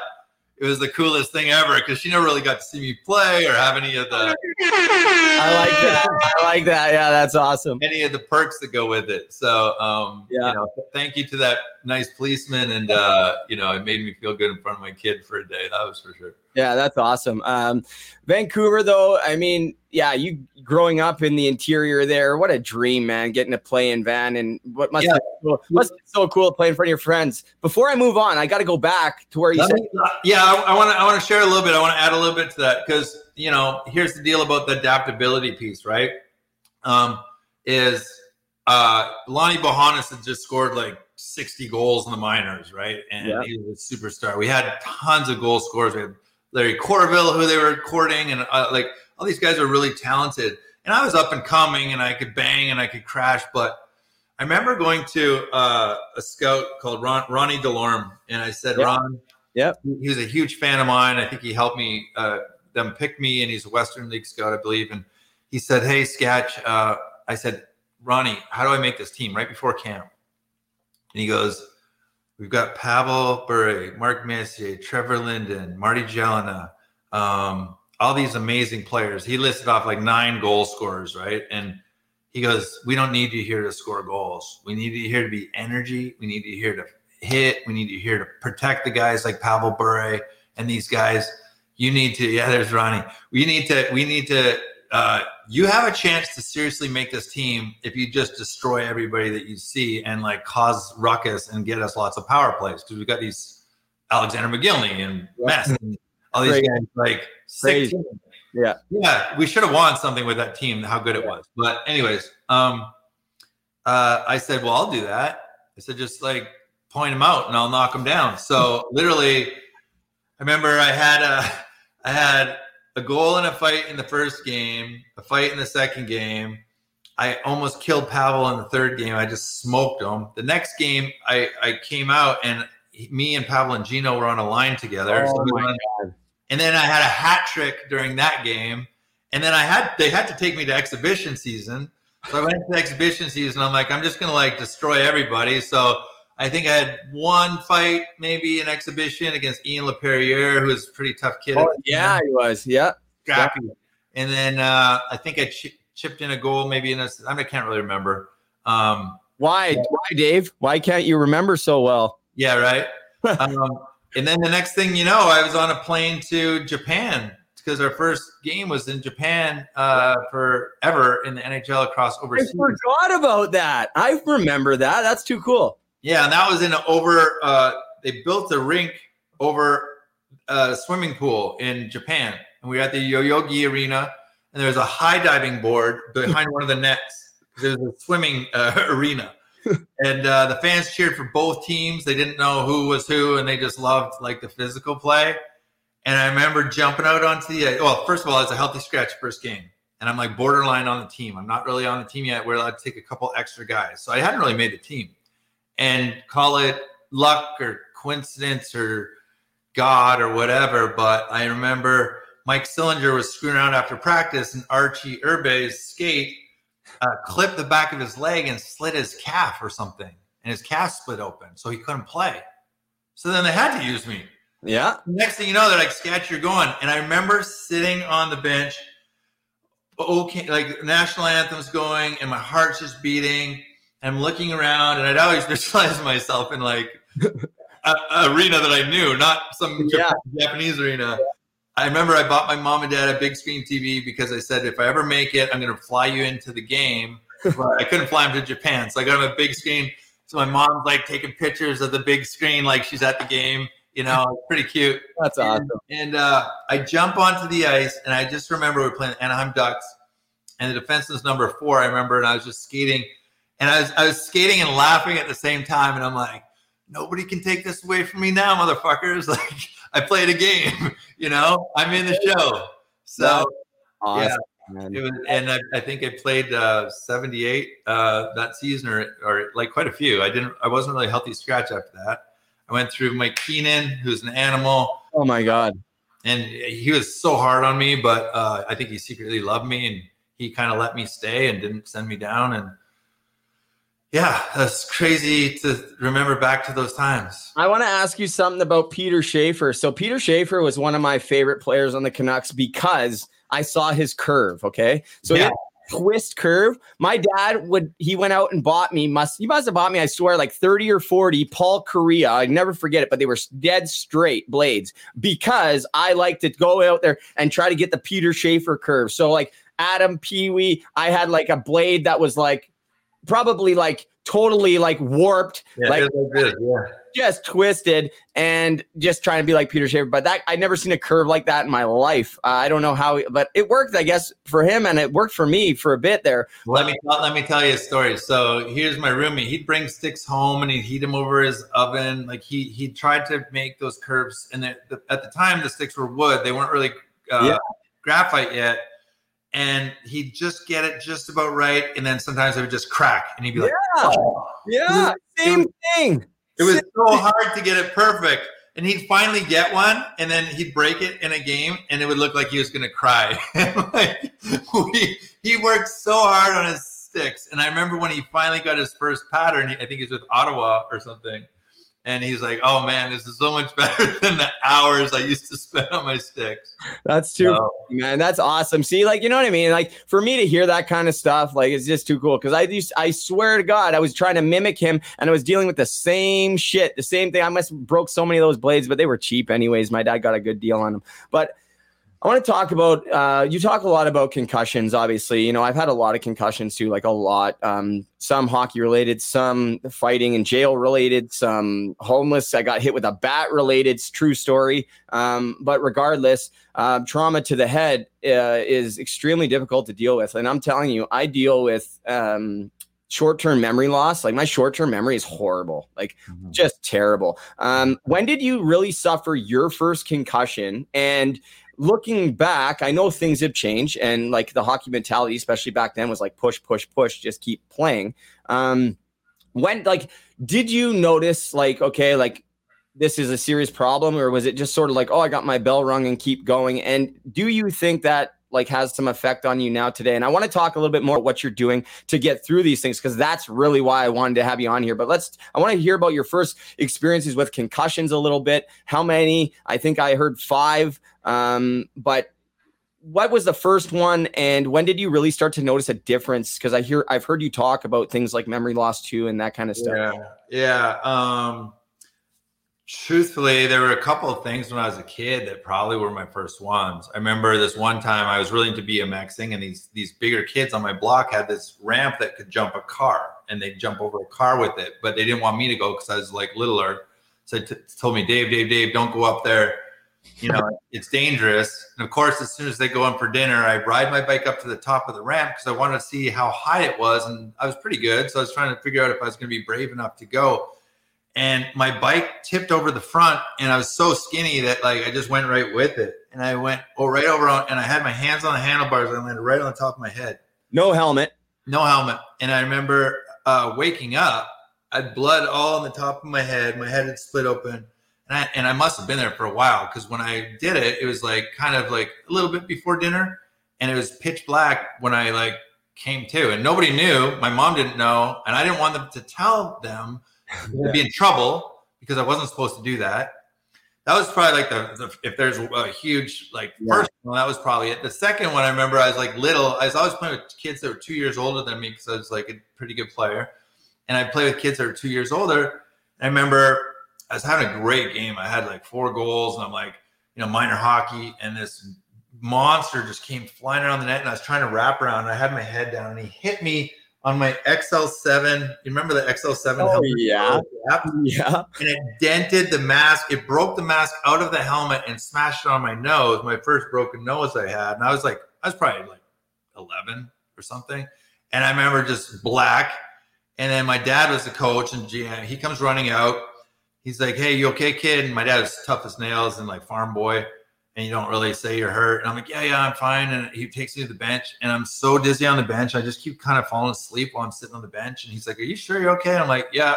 it was the coolest thing ever because she never really got to see me play or have any of the I like that. I like that. Yeah, that's awesome. any of the perks that go with it. So, um, Yeah. you know, thank you to that nice policeman, and uh, you know, it made me feel good in front of my kid for a day. That was for sure. Yeah, that's awesome. Um, Vancouver, though, I mean, yeah, you growing up in the interior there, what a dream, man! Getting to play in Van and what must Yeah. cool, must be so cool to play in front of your friends. Before I move on, I got to go back to where you Let said, me- yeah, I want to I want to share a little bit. I want to add a little bit to that because you know here's the deal about the adaptability piece, right? Um, is uh, Lonny Bohonos had just scored like 60 goals in the minors, right? And Yeah. he was a superstar. We had tons of goal scorers. We had Larry Courville, who they were courting, and uh, like all these guys are really talented. And I was up and coming, and I could bang and I could crash, but I remember going to uh, a scout called Ron, Ronnie Delorme, and I said, Yeah. Ron, Yep. he was a huge fan of mine. I think he helped me uh, them pick me, and he's a Western League scout, I believe. And he said, "Hey, Sketch," uh, I said, "Ronnie, how do I make this team?" Right before camp, and he goes, "We've got Pavel Bure, Mark Messier, Trevor Linden, Marty Gelinas, um, all these amazing players." He listed off like nine goal scorers, right? And he goes, "We don't need you here to score goals. We need you here to be energy. We need you here to hit. We need you here to protect the guys like Pavel Bure and these guys. You need to, yeah, there's Ronnie. We need to, we need to, uh, you have a chance to seriously make this team if you just destroy everybody that you see and like cause ruckus and get us lots of power plays because we've got these Alexander Mogilny and Mess and all these Crazy. guys like six. Yeah. Yeah, we should have won something with that team, how good it was. But anyways, um uh I said, Well, I'll do that. I said, just like point them out and I'll knock them down. So literally, I remember I had a I had a goal in a fight in the first game, a fight in the second game. I almost killed Pavel in the third game. I just smoked him. The next game, I I came out and he- me and Pavel and Gino were on a line together. Oh we my were on- and then I had a hat trick during that game. And then I had they had to take me to exhibition season. So I went to exhibition season. I'm like, I'm just gonna like destroy everybody. So I think I had one fight, maybe an exhibition against Ian Laperriere, who was a pretty tough kid. oh, yeah, he was. Yeah. scrappy. And then uh, I think I chi- chipped in a goal, maybe in a. I, mean, I can't really remember. Um, Why? Why, Dave? Why can't you remember so well? yeah, right. um, and then the next thing you know, I was on a plane to Japan because our first game was in Japan uh, forever in the NHL across I overseas. forgot about that. I remember that. That's too cool. Yeah, and that was in over. Uh, they built a rink over a swimming pool in Japan, and we were at the Yoyogi Arena, and there was a high diving board behind one of the nets. There was a swimming uh, arena, and uh, the fans cheered for both teams. They didn't know who was who, and they just loved like the physical play. And I remember jumping out onto the well. First of all, it's a healthy scratch first game, and I'm like borderline on the team. I'm not really on the team yet. We're allowed to take a couple extra guys, so I hadn't really made the team. And call it luck or coincidence or God or whatever, but I remember Mike Sillinger was screwing around after practice, and Archie Irbe's skate uh, clipped the back of his leg and slit his calf or something, and his calf split open, so he couldn't play. So then they had to use me. Yeah. Next thing you know, they're like, "Sketch, you're going." And I remember sitting on the bench, okay, like national anthem's going, and my heart's just beating. I'm looking around, and I'd always visualize myself in like a, a arena that I knew, not some Yeah. Japanese arena. I remember I bought my mom and dad a big screen TV because I said, if I ever make it, I'm going to fly you into the game. But I couldn't fly them to Japan, so I got them a big screen. So my mom's like taking pictures of the big screen, like she's at the game. You know, it's pretty cute. That's awesome. And uh, I jump onto the ice, and I just remember we were playing Anaheim Ducks, and the defense defenseman's number four. I remember, and I was just skating, and I was I was skating and laughing at the same time, and I'm like, nobody can take this away from me now, motherfuckers! Like I played a game, you know, I'm in the show. So Awesome. it was, and I, I think I played uh, 78 uh, that season, or or like quite a few. I didn't, I wasn't really a healthy scratch after that. I went through Mike Keenan, who's an animal Oh my God. and he was so hard on me but uh, i think he secretly loved me and he kind of let me stay and didn't send me down and yeah, that's crazy to remember back to those times. I want to ask you something about Peter Schaefer. So Peter Schaefer was one of my favorite players on the Canucks because I saw his curve. Okay, so Yeah. twist curve. My dad would he went out and bought me must he must have bought me I swear like 30 or 40 Paul Korea. I never forget it, but they were dead straight blades because I like to go out there and try to get the Peter Schaefer curve. So like Adam Pee Wee, I had like a blade that was like probably like totally like warped, Yeah, like like this, yeah. just twisted and just trying to be like Peter Schaefer. But that I never seen a curve like that in my life. Uh, I don't know how, but it worked, I guess, for him, and it worked for me for a bit there. Let me let me tell you a story. So here's my roommate. He'd bring sticks home and he'd heat them over his oven. Like he he tried to make those curves, and the, the, at the time the sticks were wood. They weren't really uh, Yeah. graphite yet. And he'd just get it just about right, and then sometimes it would just crack, and he'd be like, Yeah, "Oh." yeah, same thing. It was so hard to get it perfect. And he'd finally get one, and then he'd break it in a game, and it would look like he was going to cry. like, we, he worked so hard on his sticks. And I remember when he finally got his first pattern, I think he was with Ottawa or something. And he's like, oh man, this is so much better than the hours I used to spend on my sticks. That's too So, man. That's awesome. See, like you know what I mean. Like for me to hear that kind of stuff, like it's just too cool. Because I used, I swear to God, I was trying to mimic him, and I was dealing with the same shit, the same thing. I must have broke so many of those blades, but they were cheap anyways. My dad got a good deal on them. But I want to talk about. Uh, you talk a lot about concussions. Obviously, you know I've had a lot of concussions too, like a lot. Um, some hockey related, some fighting and jail related, some homeless. I got hit with a bat related. It's true story. Um, but regardless, uh, trauma to the head uh, is extremely difficult to deal with. And I'm telling you, I deal with um, short term memory loss. Like my short term memory is horrible, like just terrible. Um, when did you really suffer your first concussion? And looking back, I know things have changed, and like the hockey mentality, especially back then, was like push, push, push, just keep playing. Um, when like did you notice like okay like this is a serious problem or was it just sort of like oh i got my bell rung and keep going and do you think that like has some effect on you now today. And i want to talk a little bit more what you're doing to get through these things because that's really why i wanted to have you on here. But let's i want to hear about your first experiences with concussions a little bit. How many? I think i heard five um, but what was the first one and when did you really start to notice a difference? Because i hear i've heard you talk about things like memory loss too and that kind of stuff. Yeah, yeah. Um, truthfully, there were a couple of things when I was a kid that probably were my first ones. I remember this one time I was really into BMXing, and these these bigger kids on my block had this ramp that could jump a car, and they'd jump over a car with it. But they didn't want me to go because I was like littler. So they t- told me, Dave, Dave, Dave, don't go up there. You know, it's dangerous. And of course, as soon as they go in for dinner, I ride my bike up to the top of the ramp because I wanted to see how high it was. And I was pretty good. So I was trying to figure out if I was going to be brave enough to go. And my bike tipped over the front, and I was so skinny that like I just went right with it. And I went oh right over on, and I had my hands on the handlebars. And I landed right on the top of my head no helmet no helmet. And I remember uh, waking up, I had blood all on the top of my head. My head had split open. And I, and I must have been there for a while because when I did it, it was like kind of like a little bit before dinner and it was pitch black when I like came to. And nobody knew. My mom didn't know. And I didn't want them to tell them I'd be in trouble because I wasn't supposed to do that. That was probably like the, the if there's a huge like Yeah. first one, that was probably it. The second one, I remember I was like little. I was always playing with kids that were two years older than me because I was like a pretty good player, and I play with kids that are two years older. I remember I was having a great game. I had like four goals, and I'm like, you know, minor hockey, and this monster just came flying around the net, and I was trying to wrap around. And I had my head down, and he hit me on my XL7. You remember the XL7? Oh, helmet? yeah. Yeah and it dented the mask. It broke the mask out of the helmet and smashed it on my nose. My first broken nose I had, and I was like, I was probably like eleven or something. And I remember just black. And then my dad was the coach, and GM. He comes running out. He's like, "Hey, you okay, kid?" And my dad was tough as nails and like farm boy, and you don't really say you're hurt. And I'm like, "Yeah, yeah, I'm fine." And he takes me to the bench, and I'm so dizzy on the bench, I just keep kind of falling asleep while I'm sitting on the bench. And he's like, "Are you sure you're okay?" I'm like, "Yeah."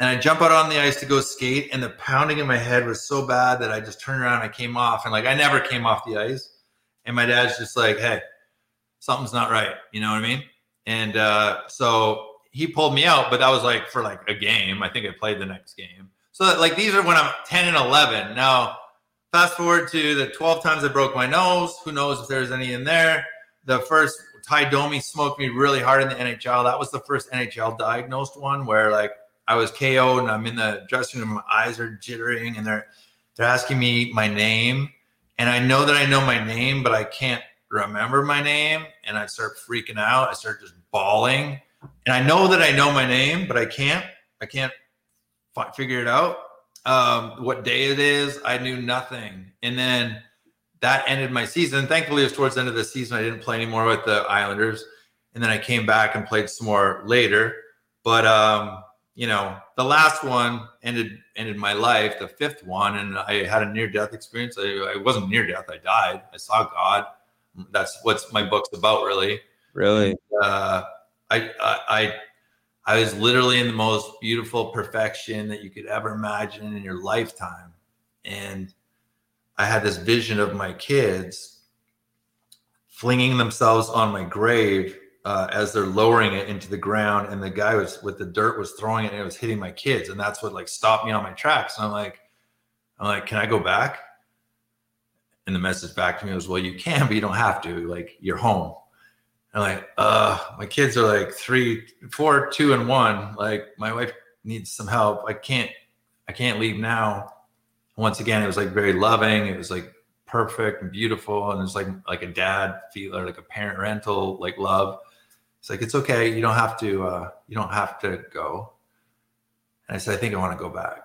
and I jump out on the ice to go skate, and the pounding in my head was so bad that I just turned around and I came off, and like I never came off the ice. And my dad's just like, "Hey, something's not right," you know what I mean? And uh, so he pulled me out, but that was like for like a game. I think I played the next game. So like these are when I'm 10 and 11. Now, fast forward to the 12 times I broke my nose. Who knows if there's any in there? The first Ty Domi smoked me really hard in the NHL. That was the first NHL diagnosed one where like I was KO'd and I'm in the dressing room, my eyes are jittering and they're they're asking me my name. And I know that I know my name, but I can't remember my name. And I start freaking out. I start just bawling. And I know that I know my name, but I can't. I can't figure it out. Um, what day it is, I knew nothing. And then that ended my season. Thankfully, it was towards the end of the season. I didn't play anymore with the Islanders. And then I came back and played some more later. But um, you know, the last one ended ended my life. The fifth one, and I had a near death experience. I, I wasn't near death. I died. I saw God. That's what my book's about, really. Really? Uh, I, I I I was literally in the most beautiful perfection that you could ever imagine in your lifetime, and I had this vision of my kids flinging themselves on my grave uh, as they're lowering it into the ground, and the guy was with the dirt was throwing it and it was hitting my kids, and that's what like stopped me on my tracks. And I'm like, I'm like, can I go back? And the message back to me was, well, you can, but you don't have to. Like, you're home. I'm like, uh, my kids are like three, four, two, and one. Like, my wife needs some help. I can't, I can't leave now. Once again, it was like very loving. It was like perfect and beautiful, and it's like like a dad feel or like a parent rental like love. It's like it's okay. You don't have to. Uh, you don't have to go. And I said, I think I want to go back.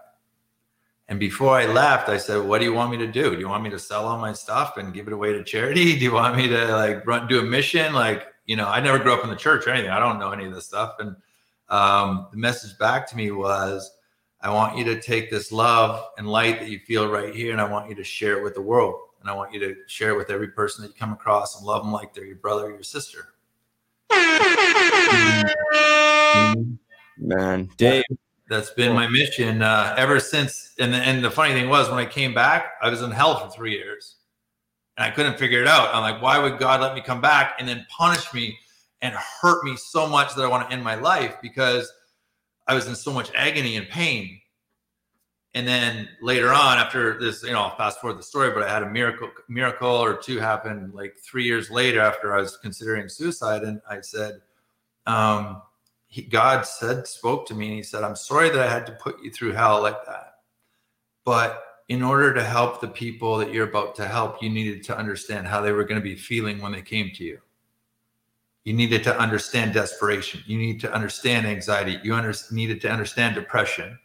And before I left, I said, "What do you want me to do? Do you want me to sell all my stuff and give it away to charity? Do you want me to like run do a mission? Like, you know, I never grew up in the church or anything. I don't know any of this stuff." And um, the message back to me was, "I want you to take this love and light that you feel right here, and I want you to share it with the world, and I want you to share it with every person that you come across and love them like they're your brother or your sister." Man, Dave. That's been my mission uh, ever since. And the, and the funny thing was, when I came back, I was in hell for three years, and I couldn't figure it out. I'm like, why would God let me come back and then punish me and hurt me so much that I want to end my life because I was in so much agony and pain. And then later on, after this, you know, I'll fast forward the story, but I had a miracle, miracle or two happen like three years later after I was considering suicide, and I said, um, he, God said, spoke to me, and He said, "I'm sorry that I had to put you through hell like that, but in order to help the people that you're about to help, you needed to understand how they were going to be feeling when they came to you. You needed to understand desperation. You need to understand anxiety. You under, needed to understand depression."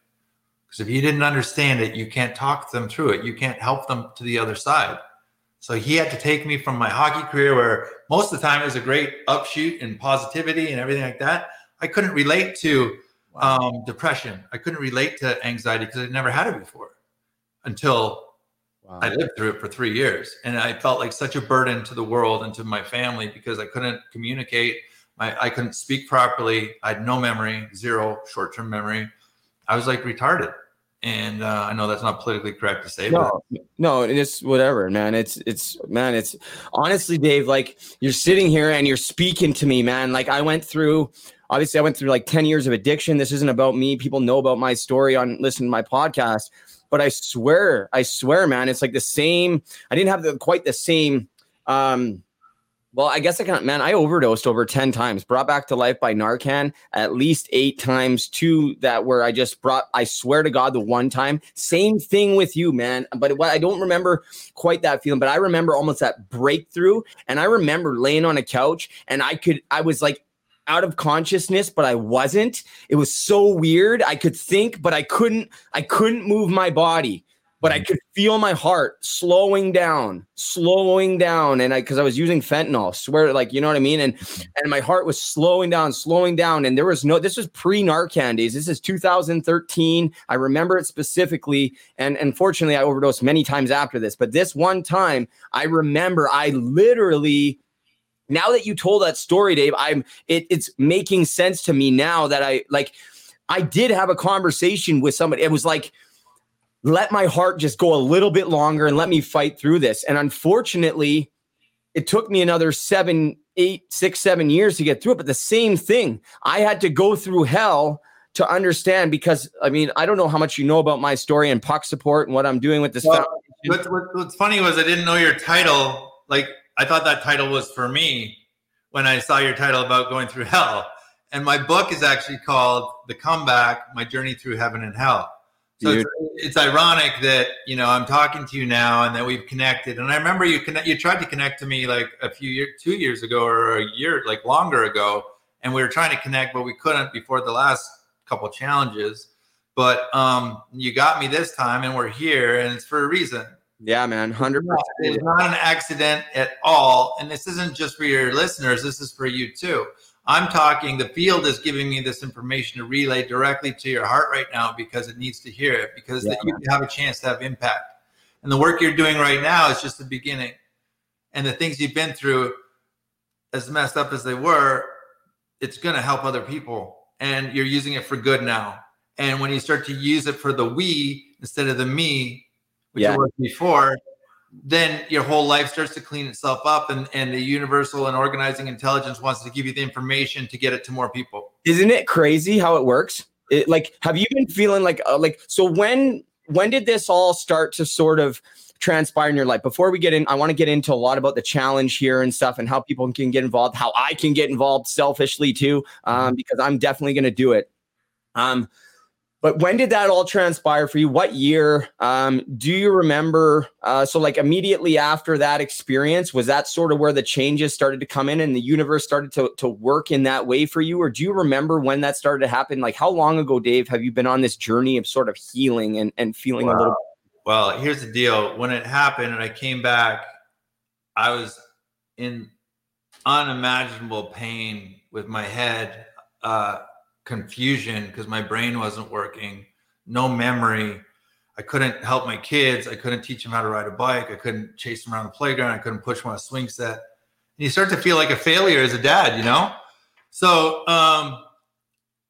Because if you didn't understand it, you can't talk them through it. You can't help them to the other side. So he had to take me from my hockey career, where most of the time it was a great upshoot and positivity and everything like that. I couldn't relate to um, depression. I couldn't relate to anxiety because I'd never had it before until Wow. I lived through it for three years. And I felt like such a burden to the world and to my family because I couldn't communicate. My, I couldn't speak properly. I had no memory, zero short term memory. I was like retarded. And uh, I know that's not politically correct to say, but No, no, it's whatever, man. It's it's man, it's honestly, Dave, like you're sitting here and you're speaking to me, man. Like I went through obviously I went through like 10 years of addiction. This isn't about me. People know about my story on listening to my podcast. But I swear, I swear, man, it's like the same. I didn't have the quite the same um well, I guess I can't, man. I overdosed over 10 times, brought back to life by Narcan at least eight times, two that where I just brought, I swear to God, the one time. Same thing with you, man. But what I don't remember quite that feeling, but I remember almost that breakthrough. And I remember laying on a couch and I could, I was like, out of consciousness but i wasn't it was so weird i could think but i couldn't i couldn't move my body but I mm-hmm. could feel my heart slowing down, slowing down, and I because I was using fentanyl, swear, like you know what I mean, and mm-hmm. and my heart was slowing down, slowing down, and there was no. This was pre Narcan days. This is 2013. I remember it specifically, and unfortunately, I overdosed many times after this. But this one time, I remember I literally. Now that you told that story, Dave, I'm it, it's making sense to me now that I like. I did have a conversation with somebody. It was like let my heart just go a little bit longer and let me fight through this. And unfortunately, it took me another seven, eight, six, seven years to get through it. But the same thing, I had to go through hell to understand because I mean, I don't know how much you know about my story and puck support and what I'm doing with this. Well, what, what, what's funny was I didn't know your title. Like I thought that title was for me when I saw your title about going through hell. And my book is actually called The Comeback: My Journey Through Heaven and Hell. So it's, it's, ironic that you know I'm talking to you now and that we've connected. And I remember you connect, you tried to connect to me like a few years, two years ago or a year, like longer ago, and we were trying to connect, but we couldn't before the last couple challenges. But um, you got me this time, and we're here, and it's for a reason. Yeah, man, hundred percent. It's not an accident at all, and this isn't just for your listeners. This is for you too. I'm talking. The field is giving me this information to relay directly to your heart right now because it needs to hear it because yeah, that you have a chance to have impact. And the work you're doing right now is just the beginning. And the things you've been through, as messed up as they were, it's going to help other people and you're using it for good now. And when you start to use it for the we instead of the me, which yeah. was before, then your whole life starts to clean itself up and, and the universal and organizing intelligence wants to give you the information to get it to more people. Isn't it crazy how it works? It, like, have you been feeling like, uh, like, so when, when did this all start to sort of transpire in your life. Before we get in, I want to get into a lot about the challenge here and stuff and how people can get involved, how I can get involved selfishly too, um, mm-hmm. because I'm definitely going to do it. Um, but when did that all transpire for you? What year? Um, do you remember? Uh, so, like immediately after that experience, was that sort of where the changes started to come in and the universe started to, to work in that way for you? Or do you remember when that started to happen? Like, how long ago, Dave, have you been on this journey of sort of healing and, and feeling wow. a little well, here's the deal. When it happened and I came back, I was in unimaginable pain with my head, uh, confusion because my brain wasn't working, no memory. I couldn't help my kids. I couldn't teach them how to ride a bike. I couldn't chase them around the playground. I couldn't push them on a swing set. And you start to feel like a failure as a dad, you know? So, um,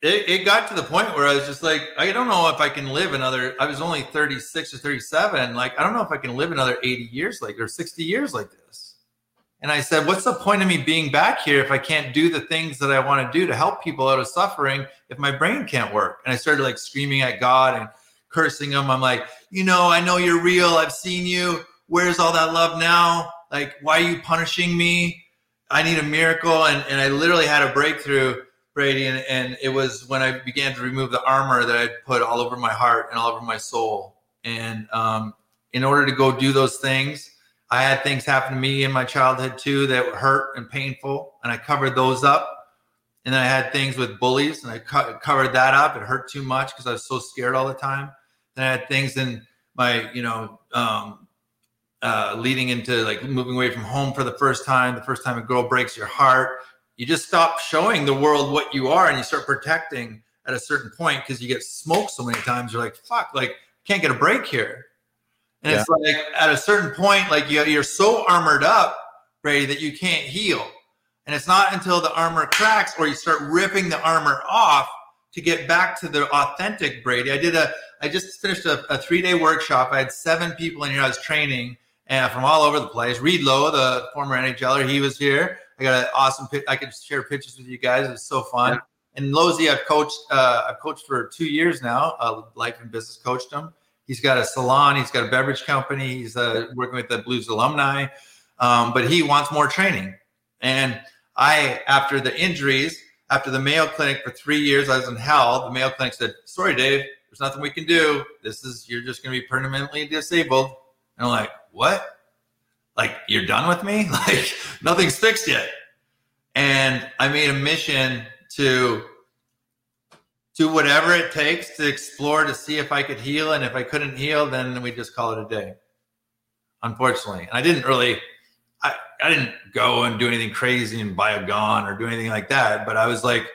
it, it got to the point where I was just like, I don't know if I can live another. I was only 36 or 37. Like, I don't know if I can live another 80 years like or 60 years like this. And I said, What's the point of me being back here if I can't do the things that I want to do to help people out of suffering if my brain can't work? And I started like screaming at God and cursing him. I'm like, You know, I know you're real. I've seen you. Where's all that love now? Like, why are you punishing me? I need a miracle. And, and I literally had a breakthrough Brady, and, and it was when I began to remove the armor that I'd put all over my heart and all over my soul. And um, in order to go do those things, I had things happen to me in my childhood too that were hurt and painful, and I covered those up. And then I had things with bullies, and I co- covered that up. It hurt too much because I was so scared all the time. Then I had things in my, you know, um, uh, leading into like moving away from home for the first time. The first time a girl breaks your heart, you just stop showing the world what you are and you start protecting at a certain point because you get smoked so many times. You're like, fuck, like can't get a break here. And yeah. it's like at a certain point, like you're so armored up, Brady, that you can't heal. And it's not until the armor cracks or you start ripping the armor off to get back to the authentic Brady. I did a, I just finished a, a three day workshop. I had seven people in here I was training and from all over the place. Reed Low, the former NHLer, he was here. I got an awesome. I could share pictures with you guys. It's so fun. Yeah. And Lozy, I've coached. Uh, I've coached for two years now. Uh, life and business coached him. He's got a salon. He's got a beverage company. He's uh, working with the Blues alumni, um, but he wants more training. And I, after the injuries, after the Mayo Clinic for three years, I was in hell. The Mayo Clinic said, "Sorry, Dave. There's nothing we can do. This is you're just going to be permanently disabled." And I'm like, "What?" like you're done with me like nothing's fixed yet and i made a mission to do whatever it takes to explore to see if i could heal and if i couldn't heal then we just call it a day. Unfortunately. And i didn't really I, I didn't go and do anything crazy and buy a gun or do anything like that but i was like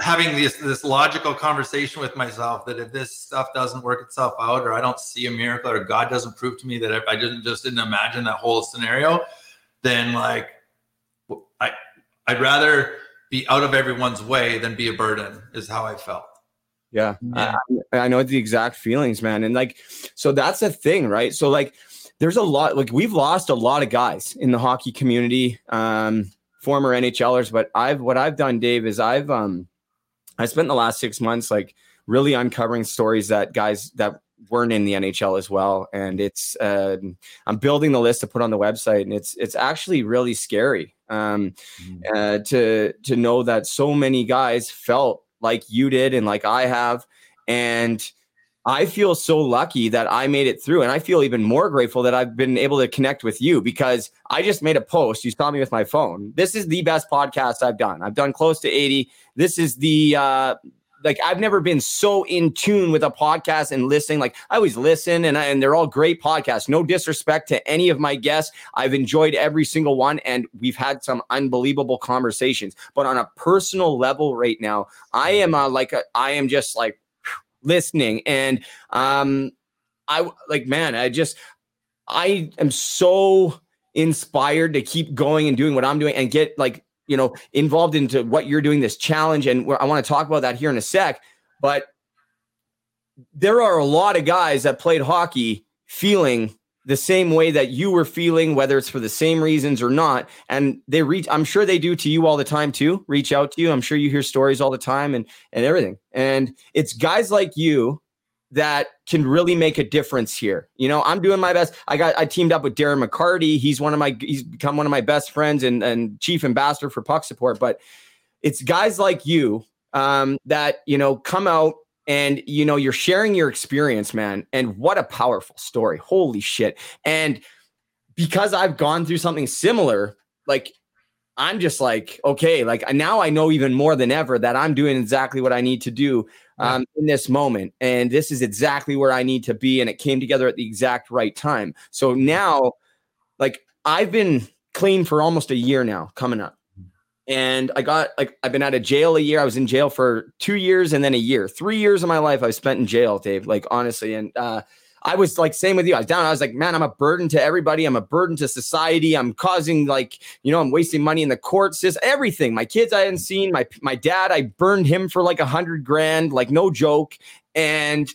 having this this logical conversation with myself that if this stuff doesn't work itself out or I don't see a miracle or God doesn't prove to me that if I didn't just didn't imagine that whole scenario, then like I I'd rather be out of everyone's way than be a burden is how I felt. Yeah, yeah. I, I know the exact feelings, man. And like, so that's the thing, right? So like, there's a lot. Like, we've lost a lot of guys in the hockey community. Um, former NHLers, but I've what I've done, Dave, is I've um I spent the last six months like really uncovering stories that guys that weren't in the NHL as well, and it's uh, I'm building the list to put on the website, and it's it's actually really scary um, mm. uh, to to know that so many guys felt like you did and like I have, and I feel so lucky that I made it through. And I feel even more grateful that I've been able to connect with you because I just made a post. You saw me with my phone. This is the best podcast I've done. I've done close to 80. This is the, uh, like I've never been so in tune with a podcast and listening. Like I always listen and I, and they're all great podcasts. No disrespect to any of my guests. I've enjoyed every single one and we've had some unbelievable conversations. But on a personal level right now, I am uh, like a, I am just like listening. And um, I like, man, I just, I am so inspired to keep going and doing what I'm doing and get like, you know, involved into what you're doing, this challenge. And I want to talk about that here in a sec. But there are a lot of guys that played hockey feeling the same way that you were feeling, whether it's for the same reasons or not. And they reach, I'm sure they do to you all the time too, reach out to you. I'm sure you hear stories all the time and, and everything. And it's guys like you that can really make a difference here. You know, I'm doing my best. I got I teamed up with Darren McCarty. He's one of my he's become one of my best friends and, and chief ambassador for puck support. But it's guys like you um, that, you know, come out and you know you're sharing your experience man and what a powerful story holy shit and because i've gone through something similar like i'm just like okay like now i know even more than ever that i'm doing exactly what i need to do um, in this moment and this is exactly where i need to be and it came together at the exact right time so now like i've been clean for almost a year now coming up and I got like I've been out of jail a year. I was in jail for two years and then a year. Three years of my life I spent in jail, Dave. Like honestly, and uh, I was like same with you. I was down. I was like, man, I'm a burden to everybody. I'm a burden to society. I'm causing like you know I'm wasting money in the courts. Just everything. My kids I hadn't seen. My my dad I burned him for like a hundred grand, like no joke, and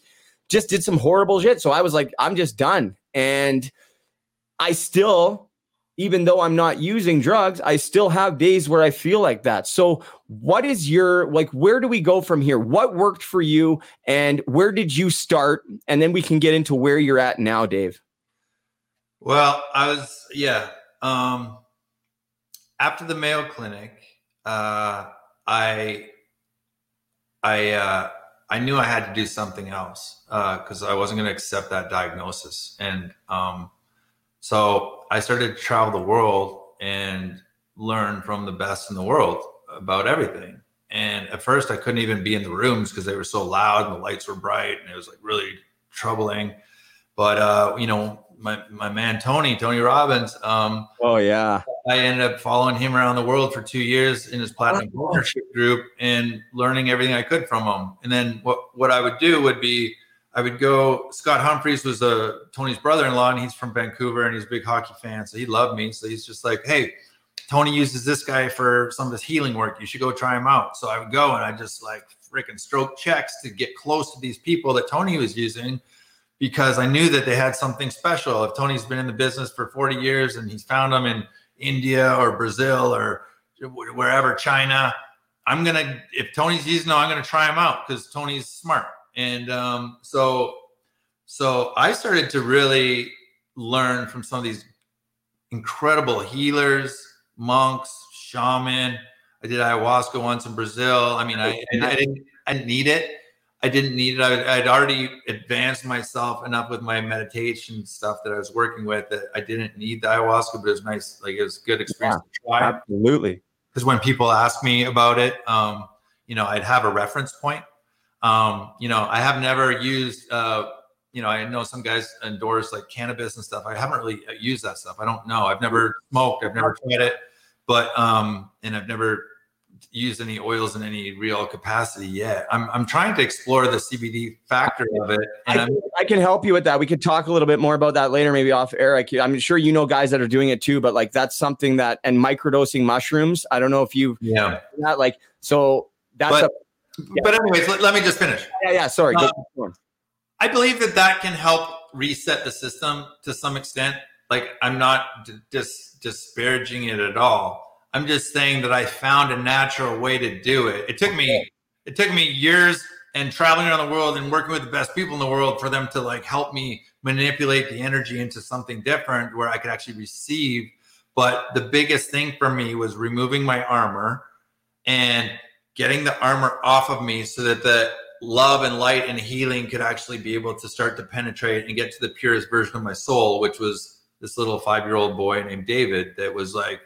just did some horrible shit. So I was like, I'm just done. And I still even though I'm not using drugs, I still have days where I feel like that. So, what is your like, where do we go from here? What worked for you and where did you start? And then we can get into where you're at now, Dave. Well, I was, yeah. Um, after the Mayo Clinic, uh, I, I, uh, I knew I had to do something else uh, because uh, I wasn't going to accept that diagnosis. And um, so I started to travel the world and learn from the best in the world about everything. And at first, I couldn't even be in the rooms because they were so loud and the lights were bright, and it was like really troubling. But uh, you know, my my man Tony, Tony Robbins. Um, oh yeah, I ended up following him around the world for two years in his platinum partnership group and learning everything I could from him. And then what what I would do would be I would go. Scott Humphreys was a uh, Tony's brother-in-law, and he's from Vancouver, and he's a big hockey fan. So he loved me. So he's just like, "Hey, Tony uses this guy for some of his healing work. You should go try him out." So I would go, and I just like freaking stroke checks to get close to these people that Tony was using, because I knew that they had something special. If Tony's been in the business for 40 years and he's found them in India or Brazil or wherever, China, I'm gonna. If Tony's using them, I'm gonna try him out because Tony's smart and um, so so I started to really learn from some of these incredible healers, monks, shaman. I did ayahuasca once in Brazil. I mean, I, I didn't I didn't need it. I didn't need it. I, would already advanced myself enough with my meditation stuff that I was working with that I didn't need the ayahuasca, but it was nice. Like it was a good experience yeah, to try. Absolutely. Because when people ask me about it, um, you know, I'd have a reference point. Um, you know, I have never used, uh, you know, I know some guys endorse like cannabis and stuff. I haven't really uh, used that stuff. I don't know. I've never smoked. I've never tried it, but um, and I've never used any oils in any real capacity yet. I'm I'm trying to explore the CBD factor of it. And I, I, can help you with that. We could talk a little bit more about that later, maybe off air. I am sure you know guys that are doing it too, but like that's something that and microdosing mushrooms. I don't know if you've yeah that like so that's but, a yeah. But anyways, let, let, me just finish. Yeah, yeah. Sorry. Uh, I believe that that can help reset the system to some extent. Like I'm not d- dis- disparaging it at all. I'm just saying that I found a natural way to do it. It took me it took me years and traveling around the world and working with the best people in the world for them to like help me manipulate the energy into something different where I could actually receive. But the biggest thing for me was removing my armor and getting the armor off of me so that the love and light and healing could actually be able to start to penetrate and get to the purest version of my soul, which was this little five year old boy named David that was like,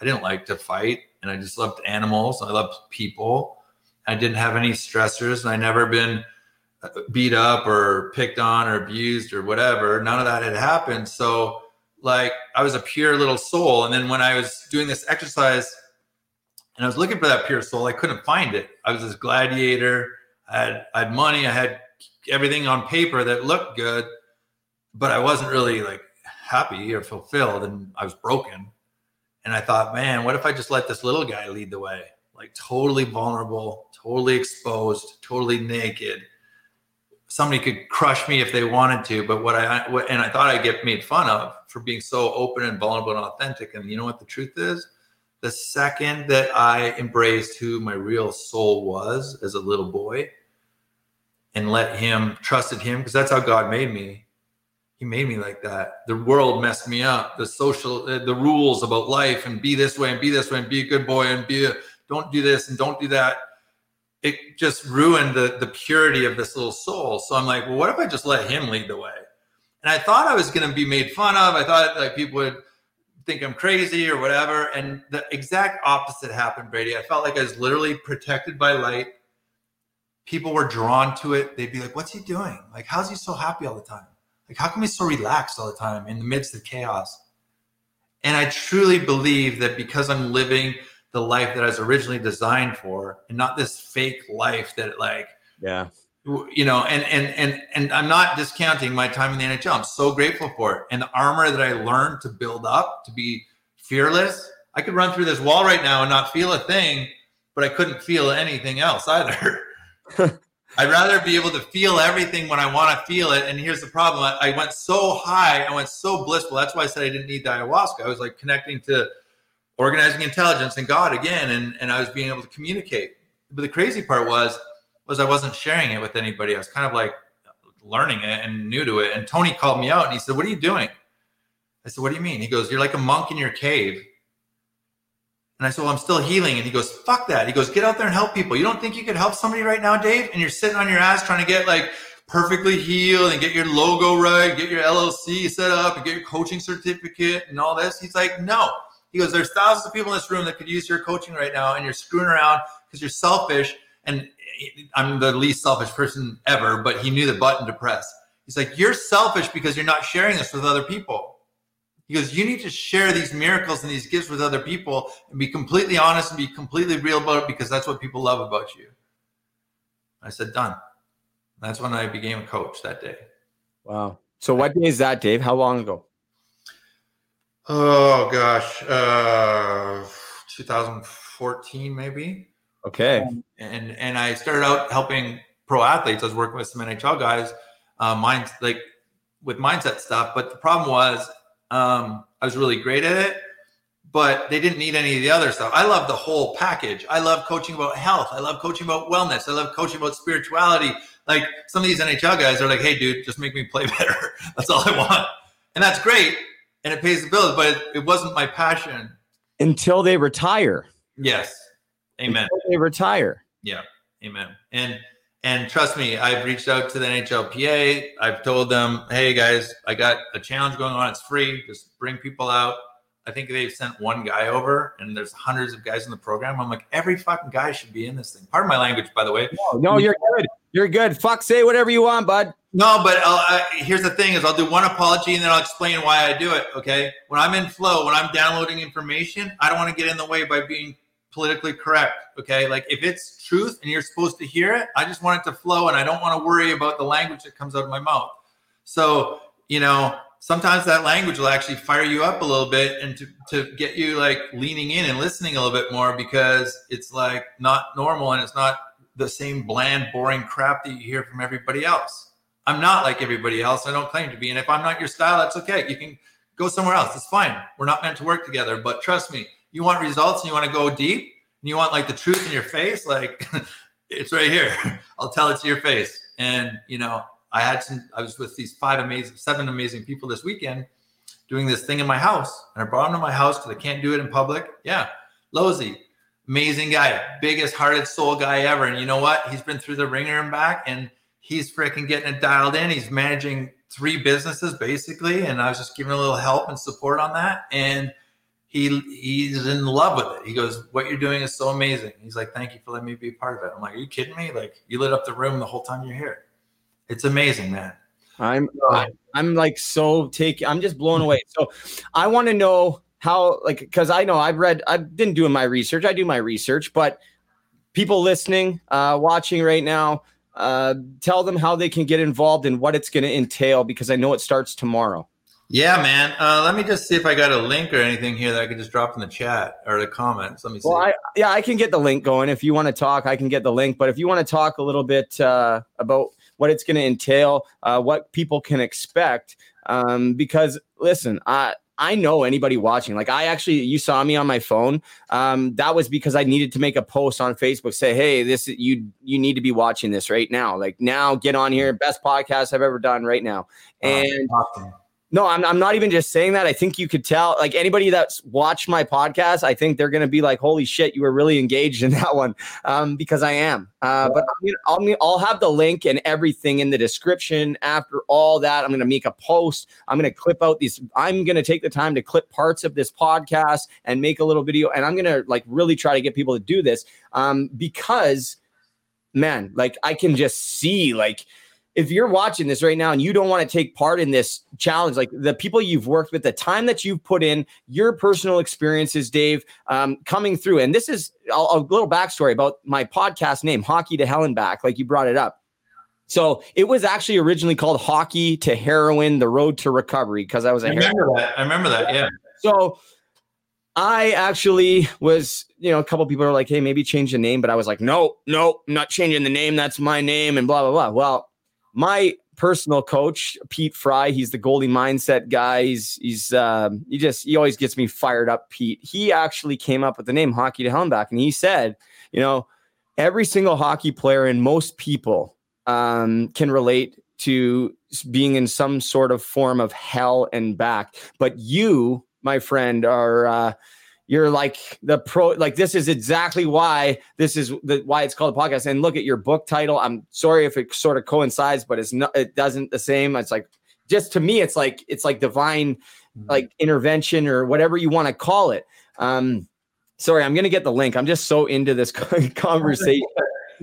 I didn't like to fight and I just loved animals. I loved people. I didn't have any stressors and I never been uh, beat up or picked on or abused or whatever. None of that had happened. So like I was a pure little soul. And then when I was doing this exercise and I was looking for that pure soul, I couldn't find it. I was this gladiator. I had, I had money. I had everything on paper that looked good, but I wasn't really like happy or fulfilled and I was broken. And I thought, man, what if I just let this little guy lead the way? Like totally vulnerable, totally exposed, totally naked. Somebody could crush me if they wanted to, but what I and I thought I'd get made fun of for being so open and vulnerable and authentic. And you know what the truth is? The second that I embraced who my real soul was as a little boy and let him trusted him because that's how God made me he made me like that. The world messed me up. The social, uh, the rules about life and be this way and be this way and be a good boy and be a, don't do this and don't do that. It just ruined the the purity of this little soul. So I'm like, well, what if I just let him lead the way? And I thought I was going to be made fun of. I thought like people would think I'm crazy or whatever. And the exact opposite happened, Brady. I felt like I was literally protected by light. People were drawn to it. They'd be like, "What's he doing? Like, how's he so happy all the time?" Like, how come he's so relaxed all the time in the midst of chaos? And I truly believe that because I'm living the life that I was originally designed for and not this fake life that like, yeah, you know, and, and, and, and I'm not discounting my time in the NHL. I'm so grateful for it. And the armor that I learned to build up to be fearless. I could run through this wall right now and not feel a thing, but I couldn't feel anything else either. I'd rather be able to feel everything when I want to feel it. And here's the problem: I, I, went so high, I went so blissful. That's why I said I didn't need the ayahuasca. I was like connecting to organizing intelligence and God again, and and I was being able to communicate. But the crazy part was was I wasn't sharing it with anybody. I was kind of like learning it and new to it. And Tony called me out and he said, "What are you doing?" I said, "What do you mean?" He goes, "You're like a monk in your cave." And I said, Well, I'm still healing. And he goes, Fuck that. He goes, Get out there and help people. You don't think you could help somebody right now, Dave? And you're sitting on your ass trying to get like perfectly healed and get your logo right, get your LLC set up and get your coaching certificate and all this. He's like, No. He goes, There's thousands of people in this room that could use your coaching right now, and you're screwing around because you're selfish. And I'm the least selfish person ever, but he knew the button to press. He's like, You're selfish because you're not sharing this with other people. He goes, You need to share these miracles and these gifts with other people and be completely honest and be completely real about it because that's what people love about you. I said, Done. That's when I became a coach that day. Wow. So, what day is that, Dave? How long ago? Oh, gosh. Uh, 2014, maybe. Okay. Um, and and I started out helping pro athletes. I was working with some NHL guys, uh, minds like with mindset stuff. But the problem was um, I was really great at it, but they didn't need any of the other stuff. I love the whole package. I love coaching about health. I love coaching about wellness. I love coaching about spirituality. Like some of these NHL guys are like, hey, dude, just make me play better. that's all I want. And that's great. And it pays the bills, but it, it wasn't my passion. Until they retire. Yes. Amen. They retire. Yeah. Amen. And and trust me, I've reached out to the NHLPA. I've told them, hey guys, I got a challenge going on. It's free. Just bring people out. I think they've sent one guy over, and there's hundreds of guys in the program. I'm like, every fucking guy should be in this thing. Pardon my language, by the way. No, no you're good. You're good. Fuck, say whatever you want, bud. No, but uh, here's the thing: is I'll do one apology and then I'll explain why I do it. Okay, when I'm in flow, when I'm downloading information, I don't want to get in the way by being politically correct. Okay. Like if it's truth and you're supposed to hear it, I just want it to flow and I don't want to worry about the language that comes out of my mouth. So, you know, sometimes that language will actually fire you up a little bit and to, to get you like leaning in and listening a little bit more because it's like not normal and it's not the same bland, boring crap that you hear from everybody else. I'm not like everybody else. I don't claim to be. And if I'm not your style, that's okay. You can go somewhere else. It's fine. We're not meant to work together. But trust me, you want results and you want to go deep and you want like the truth in your face, like it's right here. I'll tell it to your face. And you know, I had some. I was with these five amazing, seven amazing people this weekend doing this thing in my house, and I brought them to my house because I can't do it in public. Yeah, Lozy, amazing guy, biggest hearted soul guy ever. And you know what? He's been through the ringer and back, and he's freaking getting it dialed in. He's managing three businesses basically, and I was just giving a little help and support on that. And he he's in love with it. He goes, "What you're doing is so amazing." He's like, "Thank you for letting me be a part of it." I'm like, "Are you kidding me? Like, you lit up the room the whole time you're here. It's amazing, man." I'm I'm like so take I'm just blown away. So I want to know how like because I know I've read I've been doing my research. I do my research, but people listening, uh, watching right now, uh, tell them how they can get involved and what it's going to entail because I know it starts tomorrow. Yeah, man. Uh, let me just see if I got a link or anything here that I can just drop in the chat or the comments. Let me see. Well, I, yeah, I can get the link going. If you want to talk, I can get the link. But if you want to talk a little bit uh, about what it's going to entail, uh, what people can expect, um, because listen, I I know anybody watching. Like I actually, you saw me on my phone. Um, that was because I needed to make a post on Facebook, say, "Hey, this you you need to be watching this right now. Like now, get on here. Best podcast I've ever done right now." And awesome. No, I'm, I'm not even just saying that. I think you could tell, like anybody that's watched my podcast, I think they're going to be like, holy shit, you were really engaged in that one um, because I am. Uh, but I'll, I'll have the link and everything in the description. After all that, I'm going to make a post. I'm going to clip out these. I'm going to take the time to clip parts of this podcast and make a little video. And I'm going to like really try to get people to do this um, because, man, like I can just see like, if you're watching this right now and you don't want to take part in this challenge, like the people you've worked with, the time that you've put in, your personal experiences, Dave, um, coming through. And this is a, a little backstory about my podcast name, Hockey to Hell and Back, like you brought it up. So it was actually originally called Hockey to Heroin: The Road to Recovery because I was a I remember heroin. that. I remember that. Yeah. So I actually was, you know, a couple people are like, "Hey, maybe change the name," but I was like, "No, no, not changing the name. That's my name," and blah blah blah. Well, my personal coach, Pete Fry, he's the goalie mindset guy. He's he's um, he just he always gets me fired up. Pete. He actually came up with the name Hockey to Hell and Back, and he said, you know, every single hockey player and most people um, can relate to being in some sort of form of hell and back, but you, my friend, are. Uh, you're like the pro like this is exactly why this is the why it's called a podcast and look at your book title i'm sorry if it sort of coincides but it's not it doesn't the same it's like just to me it's like it's like divine mm-hmm. like intervention or whatever you want to call it um sorry i'm gonna get the link i'm just so into this conversation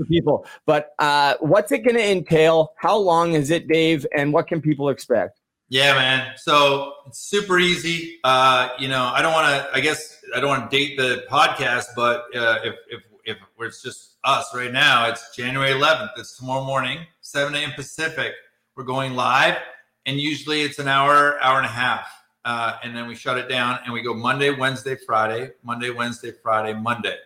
people but uh what's it gonna entail how long is it dave and what can people expect yeah, man. So it's super easy. Uh, you know, I don't want to. I guess I don't want to date the podcast, but uh, if if if it's just us right now, it's January 11th. It's tomorrow morning, 7 a.m. Pacific. We're going live, and usually it's an hour, hour and a half, uh, and then we shut it down, and we go Monday, Wednesday, Friday, Monday, Wednesday, Friday, Monday.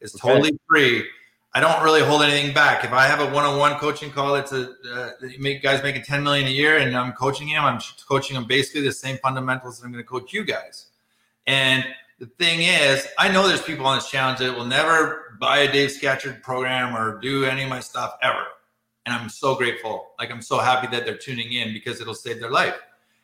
It's okay. totally free. I don't really hold anything back. If I have a one-on-one coaching call, it's a uh, make guys making 10 million a year, and I'm coaching him. I'm coaching them basically the same fundamentals that I'm going to coach you guys. And the thing is, I know there's people on this challenge that will never buy a Dave Scatchard program or do any of my stuff ever. And I'm so grateful. Like I'm so happy that they're tuning in because it'll save their life.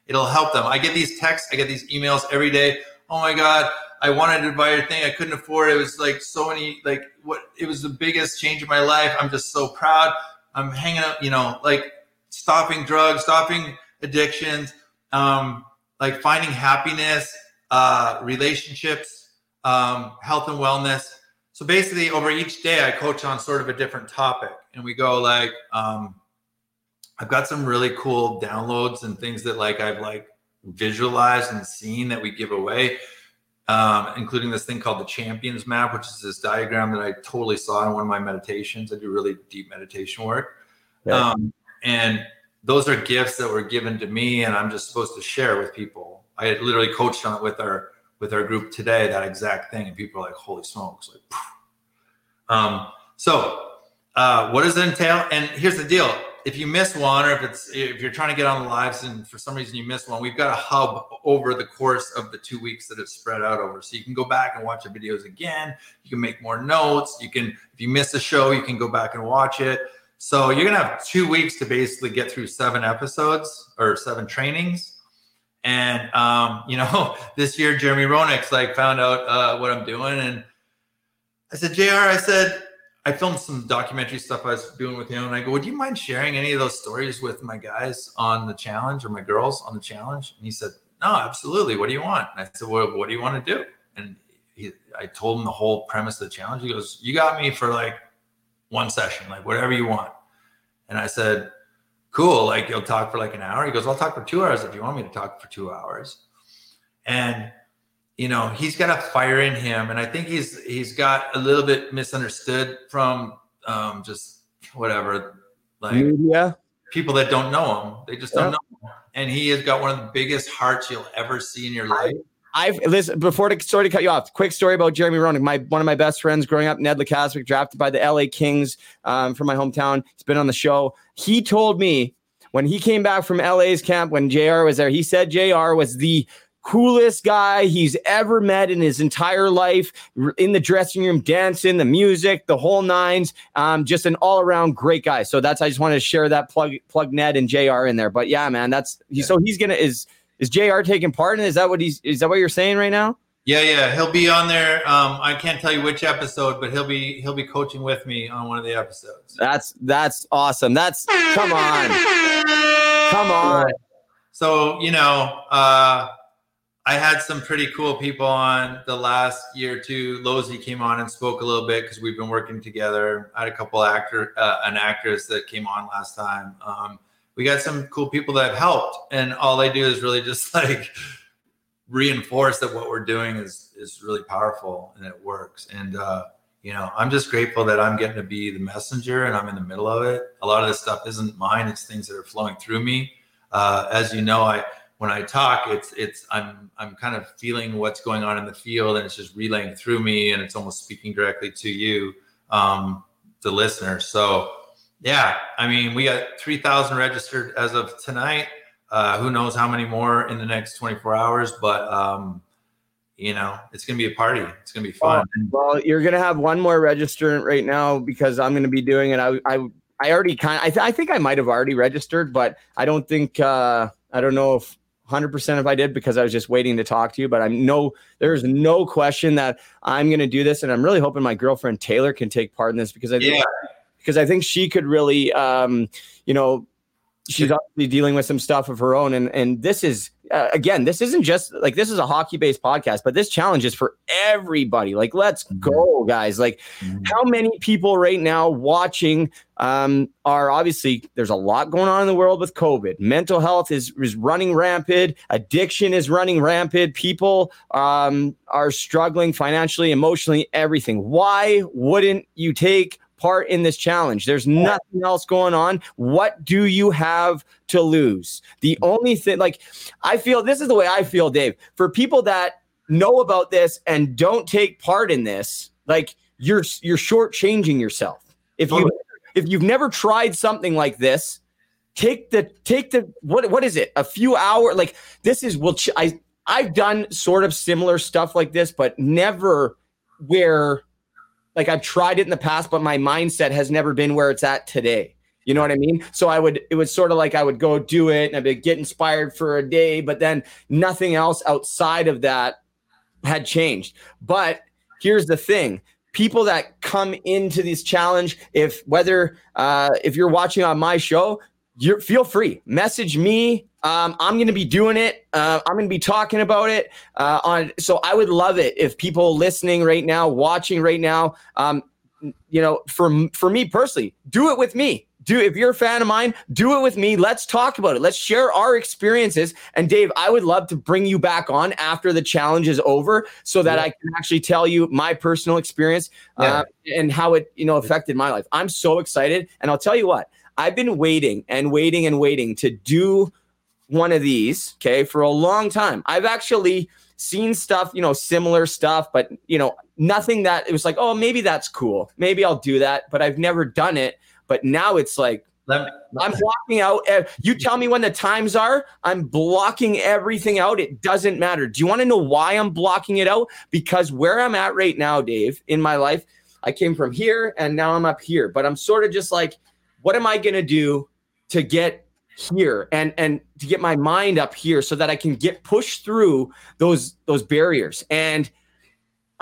It'll help them. I get these texts, I get these emails every day. Oh my God, I wanted to buy your thing. I couldn't afford it. It was like so many, like what, it was the biggest change in my life. I'm just so proud. I'm hanging out, you know, like stopping drugs, stopping addictions, um, like finding happiness, uh, relationships, um, health and wellness. So basically, over each day, I coach on sort of a different topic, and we go like, um, I've got some really cool downloads and things that like I've like visualized and seen that we give away um, including this thing called the champions map, which is this diagram that I totally saw in one of my meditations. I do really deep meditation work. Yeah. Um, and those are gifts that were given to me and I'm just supposed to share with people. I had literally coached on it with our with our group today, that exact thing. And people are like, holy smokes, like um, so uh, what does it entail? And here's the deal. if you miss one, or if it's if you're trying to get on the lives and for some reason you miss one, we've got a hub over the course of the two weeks that it's spread out over. So you can go back and watch the videos again. You can make more notes. You can, if you miss a show, you can go back and watch it. So you're gonna have two weeks to basically get through seven episodes or seven trainings. And um, you know, this year Jeremy Roenick's like found out uh, what I'm doing, and I said, Jr. I said I filmed some documentary stuff I was doing with him, and I go, "Would you mind sharing any of those stories with my guys on the challenge or my girls on the challenge?" And he said, "No, absolutely. What do you want?" And I said, "Well, what do you want to do?" And he, I told him the whole premise of the challenge. He goes, "You got me for like one session, like whatever you want." And I said, "Cool. Like you'll talk for like an hour." He goes, "I'll talk for two hours if you want me to talk for two hours." And you know he's got a fire in him and i think he's he's got a little bit misunderstood from um just whatever like Media. people that don't know him they just don't know him. and he has got one of the biggest hearts you'll ever see in your life I've listen before to sorry to cut you off. Quick story about Jeremy Roenick. My one of my best friends growing up, Ned Lukacevic, drafted by the LA Kings um, from my hometown. He's been on the show. He told me when he came back from LA's camp when JR was there, he said JR was the coolest guy he's ever met in his entire life in the dressing room dancing the music the whole nines um, just an all-around great guy so that's i just wanted to share that plug plug ned and jr in there but yeah man that's he, so he's gonna is is jr taking part in it? is that what he's is that what you're saying right now yeah yeah he'll be on there um i can't tell you which episode but he'll be he'll be coaching with me on one of the episodes that's that's awesome that's come on come on so you know uh I had some pretty cool people on the last year too. two. Losey came on and spoke a little bit because we've been working together. I had a couple actor, uh, an actress that came on last time. Um, we got some cool people that have helped, and all they do is really just like reinforce that what we're doing is is really powerful and it works. And uh, you know, I'm just grateful that I'm getting to be the messenger and I'm in the middle of it. A lot of this stuff isn't mine; it's things that are flowing through me. Uh, as you know, I when I talk, it's it's I'm I'm kind of feeling what's going on in the field, and it's just relaying through me, and it's almost speaking directly to you, um, the listener. So, yeah, I mean, we got three thousand registered as of tonight. Uh, who knows how many more in the next 24 hours? But um, you know, it's gonna be a party. It's gonna be fun. Well, you're gonna have one more registrant right now because I'm gonna be doing it. I I I already kind of I, th- I think I might have already registered, but I don't think uh I don't know if 100% if I did because I was just waiting to talk to you. But I'm no, there's no question that I'm going to do this. And I'm really hoping my girlfriend Taylor can take part in this because I think, Yeah. Because I think she could really, um, you know, she's obviously dealing with some stuff of her own. And, and this is, uh, again, this isn't just like this is a hockey based podcast, but this challenge is for everybody. Like, let's go, guys. Like, how many people right now watching um, are obviously there's a lot going on in the world with COVID. Mental health is is running rampant. Addiction is running rampant. People um, are struggling financially, emotionally, everything. Why wouldn't you take part in this challenge? There's nothing else going on. What do you have to lose? The only thing, like, I feel this is the way I feel, Dave. For people that know about this and don't take part in this, like you're you're shortchanging yourself. If you if you've never tried something like this, take the take the what what is it? A few hour like this is will ch- I I've done sort of similar stuff like this, but never where like I've tried it in the past, but my mindset has never been where it's at today. You know what I mean? So I would, it was sort of like I would go do it and I'd get inspired for a day, but then nothing else outside of that had changed. But here's the thing people that come into this challenge, if whether, uh, if you're watching on my show, you feel free message me um, i'm going to be doing it. Uh, i'm going to be talking about it uh, on so i would love it if people listening right now watching right now um, you know for for me personally do it with me. Do if you're a fan of mine do it with me. Let's talk about it. Let's share our experiences. And dave i would love to bring you back on after the challenge is over so that i can actually tell you my personal experience uh, and how it you know affected my life. I'm so excited. And i'll tell you what i've been waiting and waiting and waiting to do one of these okay for a long time i've actually seen stuff you know similar stuff but you know nothing that it was like oh maybe that's cool maybe i'll do that but i've never done it but now it's like Let, I'm blocking out. You tell me when the times are. I'm blocking everything out. It doesn't matter. Do you want to know why I'm blocking it out? Because where I'm at right now, Dave, in my life, I came from here and now I'm up here. But I'm sort of just like, what am I going to do to get here and and to get my mind up here so that I can get pushed through those those barriers and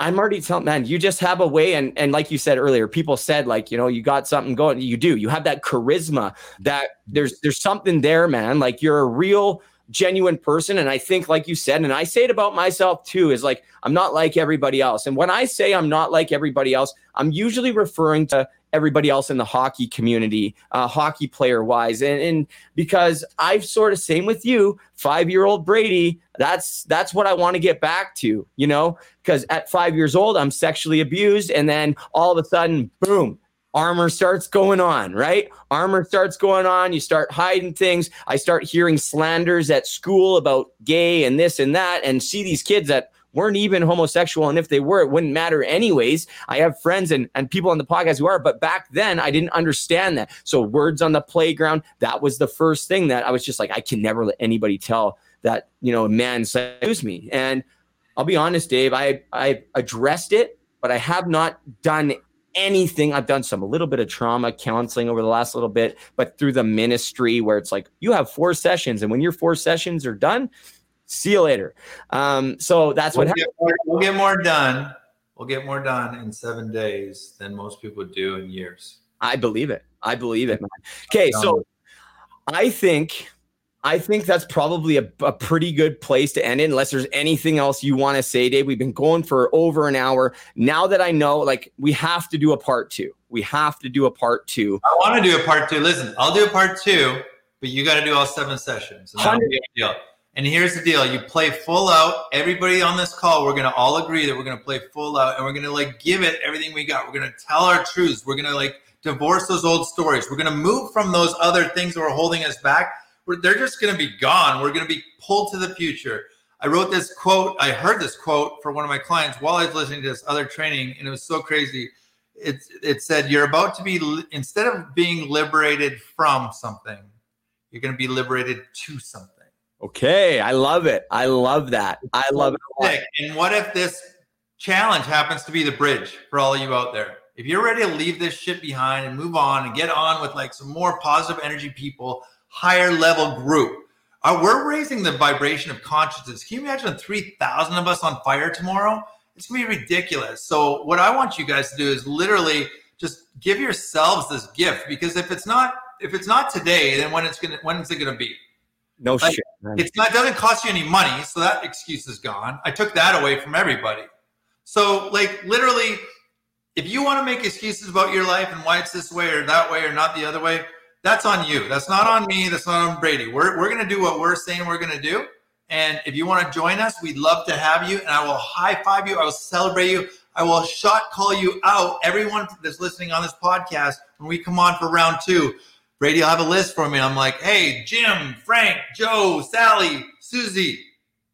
I'm already telling man, you just have a way, and and like you said earlier, people said like you know you got something going. You do. You have that charisma. That there's there's something there, man. Like you're a real genuine person, and I think like you said, and I say it about myself too, is like I'm not like everybody else. And when I say I'm not like everybody else, I'm usually referring to everybody else in the hockey community, uh, hockey player wise. And, and because I've sort of same with you, five year old Brady, that's that's what I want to get back to, you know, because at five years old, I'm sexually abused. And then all of a sudden, boom, armor starts going on, right? Armor starts going on. You start hiding things. I start hearing slanders at school about gay and this and that, and see these kids that weren't even homosexual. And if they were, it wouldn't matter anyways. I have friends and, and people on the podcast who are, but back then I didn't understand that. So words on the playground, that was the first thing that I was just like, I can never let anybody tell that, you know, a man seduced me. And I'll be honest, Dave, I, I addressed it, but I have not done anything. I've done some a little bit of trauma counseling over the last little bit, but through the ministry where it's like you have four sessions, and when your four sessions are done, See you later. Um, so that's we'll what get more, we'll get more done. We'll get more done in seven days than most people do in years. I believe it. I believe it. Man. Okay, so I think I think that's probably a, a, pretty good place to end it, unless there's anything else you want to say, Dave. We've been going for over an hour. Now that I know, like, we have to do a part two. We have to do a part two. I want to do a part two. Listen, I'll do a part two, but you got to do all seven sessions. And And here's the deal: you play full out. Everybody on this call, we're gonna all agree that we're gonna play full out, and we're gonna like give it everything we got. We're gonna tell our truths. We're gonna like divorce those old stories. We're gonna move from those other things that were holding us back. We're, they're just gonna be gone. We're gonna be pulled to the future. I wrote this quote. I heard this quote for one of my clients while I was listening to this other training, and it was so crazy. It it said, "You're about to be instead of being liberated from something, you're going to be liberated to something." Okay, I love it. I love that. I love it. And what if this challenge happens to be the bridge for all of you out there? If you're ready to leave this shit behind and move on and get on with like some more positive energy people, higher level group, uh, we're raising the vibration of consciousness. Can you imagine 3,000 of us on fire tomorrow? It's gonna be ridiculous. So, what I want you guys to do is literally just give yourselves this gift because if it's not if it's not today, then when it's gonna when is it gonna be? No like, shit. It's not doesn't cost you any money, so that excuse is gone. I took that away from everybody. So like literally, if you want to make excuses about your life and why it's this way or that way or not the other way, that's on you. That's not on me. That's not on Brady. We're we're gonna do what we're saying we're gonna do. And if you want to join us, we'd love to have you. And I will high five you. I will celebrate you. I will shot call you out. Everyone that's listening on this podcast when we come on for round two. Brady will have a list for me. I'm like, hey, Jim, Frank, Joe, Sally, Susie,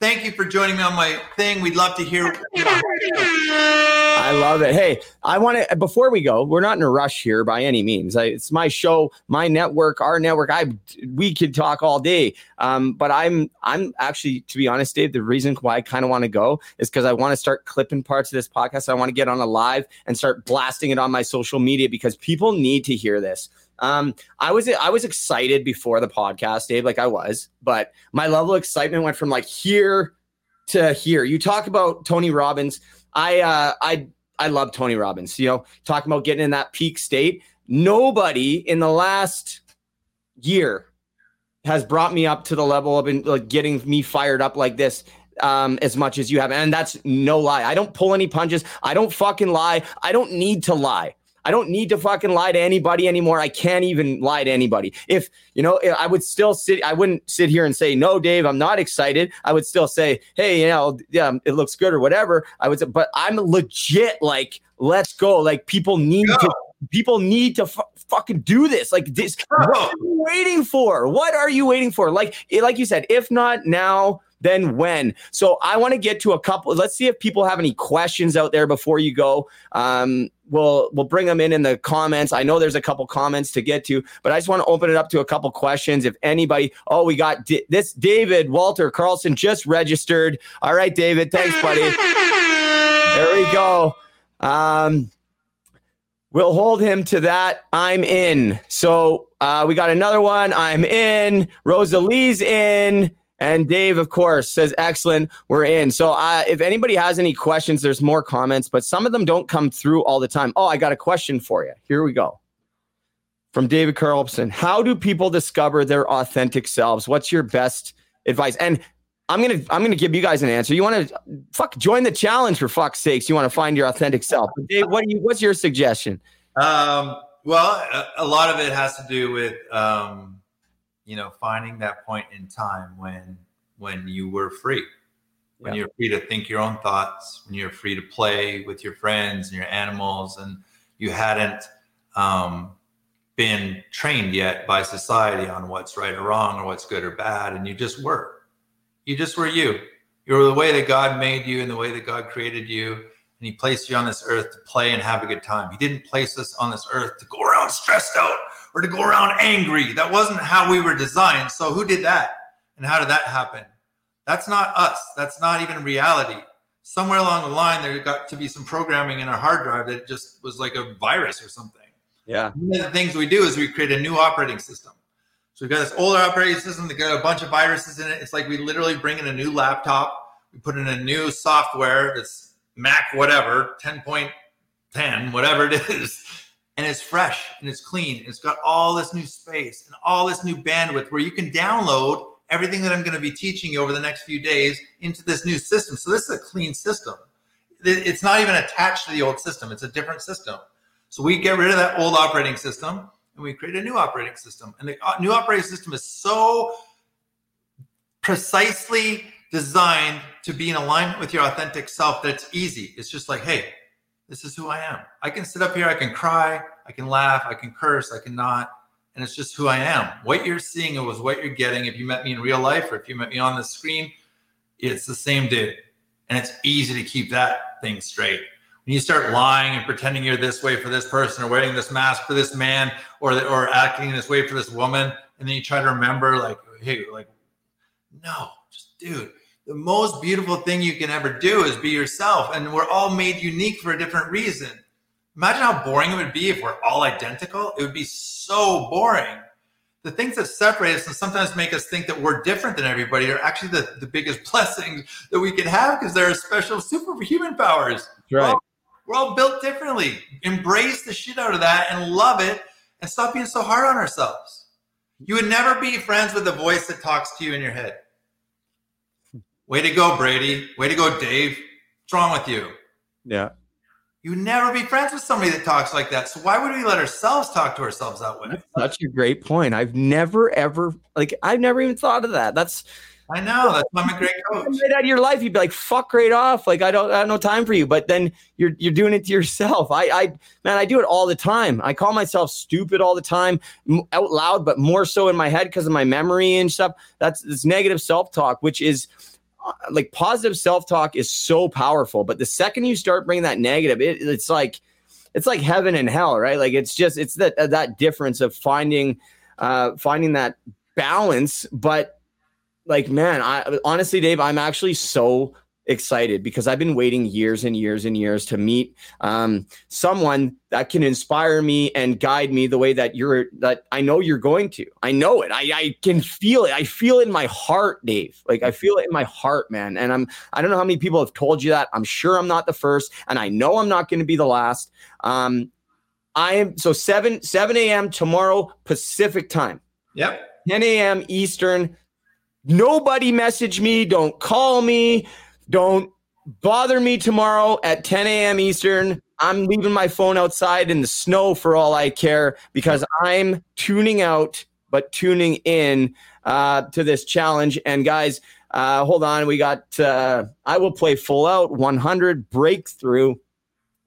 thank you for joining me on my thing. We'd love to hear. I love it. Hey, I want to before we go. We're not in a rush here by any means. I, it's my show, my network, our network. I we could talk all day. Um, but I'm I'm actually, to be honest, Dave. The reason why I kind of want to go is because I want to start clipping parts of this podcast. I want to get on a live and start blasting it on my social media because people need to hear this. Um, I was I was excited before the podcast, Dave, like I was, but my level of excitement went from like here to here. You talk about Tony Robbins. I uh, I I love Tony Robbins. You know, talking about getting in that peak state. Nobody in the last year has brought me up to the level of like getting me fired up like this um, as much as you have. And that's no lie. I don't pull any punches. I don't fucking lie. I don't need to lie. I don't need to fucking lie to anybody anymore. I can't even lie to anybody. If, you know, I would still sit, I wouldn't sit here and say, no, Dave, I'm not excited. I would still say, hey, you know, yeah, it looks good or whatever. I would say, but I'm legit like, let's go. Like people need to, people need to f- fucking do this. Like this, what are you waiting for? What are you waiting for? Like, like you said, if not now, then when. So I want to get to a couple. Let's see if people have any questions out there before you go. Um, we'll we'll bring them in in the comments. I know there's a couple comments to get to, but I just want to open it up to a couple questions. If anybody, oh, we got D- this David Walter Carlson just registered. All right, David, thanks, buddy. there we go. Um, we'll hold him to that. I'm in. So uh, we got another one. I'm in. Rosalie's in. And Dave, of course, says, excellent. We're in. So uh, if anybody has any questions, there's more comments, but some of them don't come through all the time. Oh, I got a question for you. Here we go. From David Carlson How do people discover their authentic selves? What's your best advice? And I'm gonna I'm gonna give you guys an answer. You want to fuck join the challenge for fuck's sakes. You want to find your authentic self. Dave, what you what's your suggestion? Um, well, a, a, lot of it has to do with um, you know finding that point in time when when you were free, when yeah. you're free to think your own thoughts, when you're free to play with your friends and your animals, and you hadn't um, been trained yet by society on what's right or wrong or what's good or bad, and you just were you just were you. You were the way that God made you and the way that God created you. And He placed you on this earth to play and have a good time. He didn't place us on this earth to go around stressed out or to go around angry. That wasn't how we were designed. So, who did that? And how did that happen? That's not us. That's not even reality. Somewhere along the line, there got to be some programming in our hard drive that just was like a virus or something. Yeah. One of the things we do is we create a new operating system. So we've got this older operating system that got a bunch of viruses in it. It's like we literally bring in a new laptop, we put in a new software that's Mac whatever, 10.10, whatever it is, and it's fresh and it's clean. It's got all this new space and all this new bandwidth where you can download everything that I'm going to be teaching you over the next few days into this new system. So this is a clean system. It's not even attached to the old system. It's a different system. So we get rid of that old operating system and we create a new operating system. And the uh, new operating system is so precisely designed to be in alignment with your authentic self that it's easy. It's just like, hey, this is who I am. I can sit up here, I can cry, I can laugh, I can curse, I can not. And it's just who I am. What you're seeing it was what you're getting. If you met me in real life or if you met me on the screen, it's the same dude. And it's easy to keep that thing straight when you start lying and pretending you're this way for this person or wearing this mask for this man or or acting this way for this woman and then you try to remember like hey like no just dude the most beautiful thing you can ever do is be yourself and we're all made unique for a different reason imagine how boring it would be if we're all identical it would be so boring the things that separate us and sometimes make us think that we're different than everybody are actually the, the biggest blessings that we can have because they're special superhuman powers right well, we're all built differently. Embrace the shit out of that and love it and stop being so hard on ourselves. You would never be friends with a voice that talks to you in your head. Way to go, Brady. Way to go, Dave. What's wrong with you? Yeah. You never be friends with somebody that talks like that. So why would we let ourselves talk to ourselves that way? That's such a great point. I've never ever like I've never even thought of that. That's I know that's why I'm a great coach. Right out of your life, you'd be like, "Fuck right off!" Like I don't, I have no time for you. But then you're you're doing it to yourself. I, I, man, I do it all the time. I call myself stupid all the time, out loud, but more so in my head because of my memory and stuff. That's this negative self talk, which is like positive self talk is so powerful. But the second you start bringing that negative, it, it's like it's like heaven and hell, right? Like it's just it's that that difference of finding uh finding that balance, but like man i honestly dave i'm actually so excited because i've been waiting years and years and years to meet um, someone that can inspire me and guide me the way that you're that i know you're going to. I know it. I, I can feel it. I feel it in my heart dave. Like i feel it in my heart man. And i'm i don't know how many people have told you that. I'm sure i'm not the first and i know i'm not going to be the last. Um, i am so 7 7 a.m tomorrow pacific time. Yep. 10 a.m eastern. Nobody message me. Don't call me. Don't bother me tomorrow at 10 a.m. Eastern. I'm leaving my phone outside in the snow for all I care because I'm tuning out, but tuning in uh, to this challenge. And guys, uh, hold on. We got, uh, I will play full out 100 breakthrough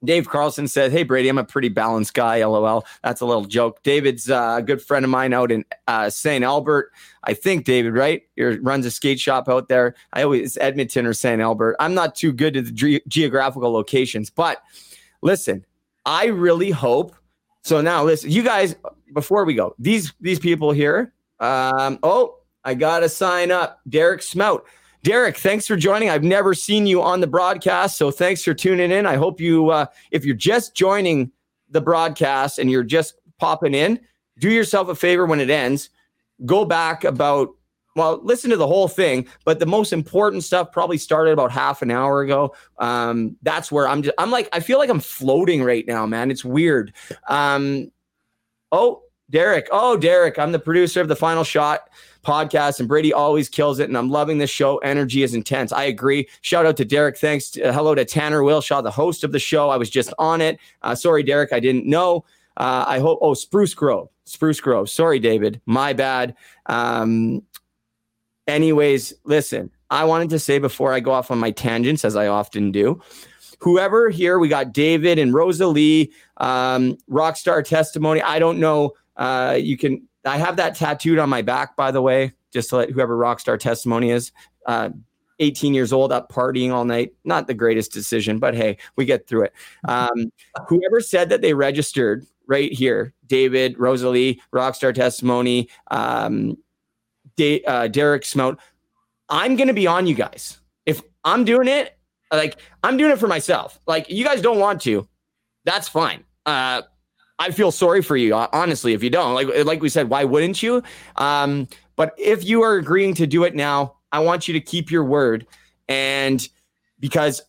Dave Carlson said, Hey, Brady, I'm a pretty balanced guy. LOL. That's a little joke. David's uh, a good friend of mine out in uh, St. Albert. I think David, right? He runs a skate shop out there. I always, Edmonton or St. Albert. I'm not too good at the ge- geographical locations, but listen, I really hope. So now, listen, you guys, before we go, these these people here. Um, oh, I gotta sign up. Derek Smout. Derek, thanks for joining. I've never seen you on the broadcast, so thanks for tuning in. I hope you, uh, if you're just joining the broadcast and you're just popping in, do yourself a favor when it ends. Go back about, well, listen to the whole thing, but the most important stuff probably started about half an hour ago. Um, that's where I'm just, I'm like, I feel like I'm floating right now, man. It's weird. Um, oh, Derek. Oh, Derek, I'm the producer of the final shot podcast, and Brady always kills it. And I'm loving this show. Energy is intense. I agree. Shout out to Derek. Thanks. Uh, hello to Tanner Wilshaw, the host of the show. I was just on it. Uh, sorry, Derek, I didn't know. Uh, I hope. Oh, Spruce Grove. Spruce Grove. Sorry, David. My bad. Um, anyways, listen. I wanted to say before I go off on my tangents, as I often do, whoever here, we got David and Rosalie, um, Rockstar Testimony. I don't know. Uh, you can I have that tattooed on my back, by the way, just to let whoever Rockstar Testimony is. Uh, 18 years old, up partying all night. Not the greatest decision, but hey, we get through it. Um, whoever said that they registered right here, David, Rosalie, Rockstar Testimony, um, De- uh, Derek Smout, I'm going to be on you guys. If I'm doing it, like I'm doing it for myself. Like you guys don't want to, that's fine. Uh, I feel sorry for you, honestly, if you don't. Like like we said, why wouldn't you? Um, but if you are agreeing to do it now, I want you to keep your word, and because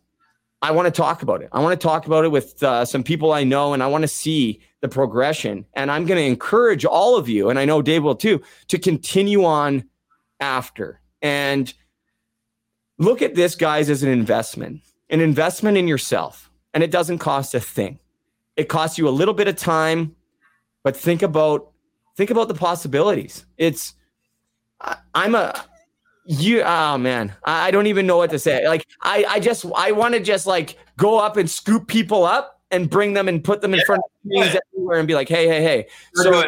I want to talk about it. I want to talk about it with uh, some people I know, and I want to see the progression. And I'm going to encourage all of you, and I know Dave will too, to continue on after and look at this, guys, as an investment, an investment in yourself, and it doesn't cost a thing. It costs you a little bit of time, but think about think about the possibilities. It's I, I'm a you oh man. I, I don't even know what to say. Like i i just i want to just like go up and scoop people up and bring them and put them in yeah. front of me everywhere and be like hey hey hey. So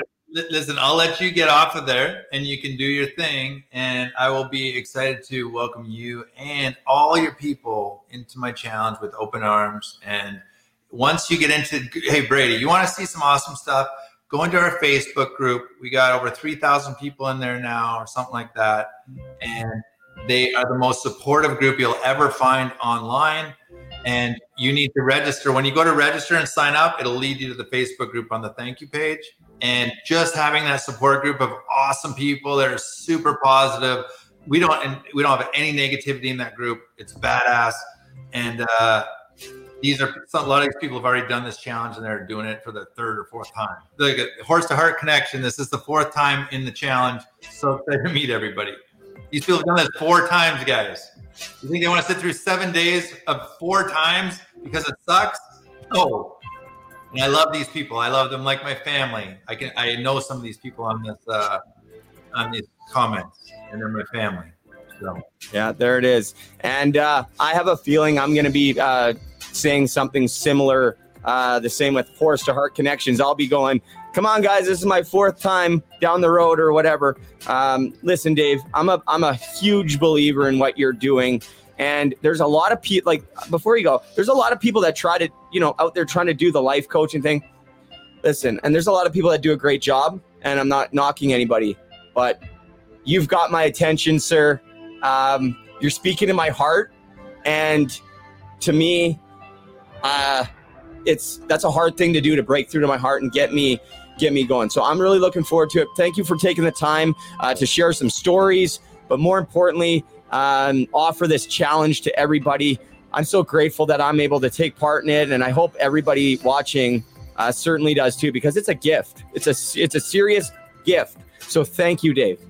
listen i'll let you get off of there and you can do your thing and i will be excited to welcome you and all your people into my challenge with open arms and once you get into, hey, Brady, you want to see some awesome stuff? Go into our Facebook group. We got over 3,000 people in there now, or something like that. And they are the most supportive group you'll ever find online. And you need to register. When you go to register and sign up, it'll lead you to the Facebook group on the thank you page. And just having that support group of awesome people that are super positive. We don't and we don't have any negativity in that group. It's badass. And uh, these are a lot of these people have already done this challenge and they're doing it for the third or fourth time. A horse to heart connection. This is the fourth time in the challenge. So excited to meet everybody. These people have done this four times, guys. You think they want to sit through seven days of four times because it sucks? No. And I love these people. I love them like my family. I can I know some of these people on this uh, on these comments, and they're my family. So yeah, there it is. And uh, I have a feeling I'm going to be uh, saying something similar. Uh, the same with Horse to Heart Connections. I'll be going, come on, guys, this is my fourth time down the road or whatever. Um, listen, Dave, I'm a I'm a huge believer in what you're doing. And there's a lot of people like before you go, there's a lot of people that try to, you know, out there trying to do the life coaching thing. Listen, and there's a lot of people that do a great job, and I'm not knocking anybody, but you've got my attention, sir. Um, you're speaking to my heart, and to me, uh, it's that's a hard thing to do to break through to my heart and get me get me going. So I'm really looking forward to it. Thank you for taking the time uh, to share some stories, but more importantly, um, offer this challenge to everybody. I'm so grateful that I'm able to take part in it, and I hope everybody watching uh, certainly does too, because it's a gift. It's a it's a serious gift. So thank you, Dave.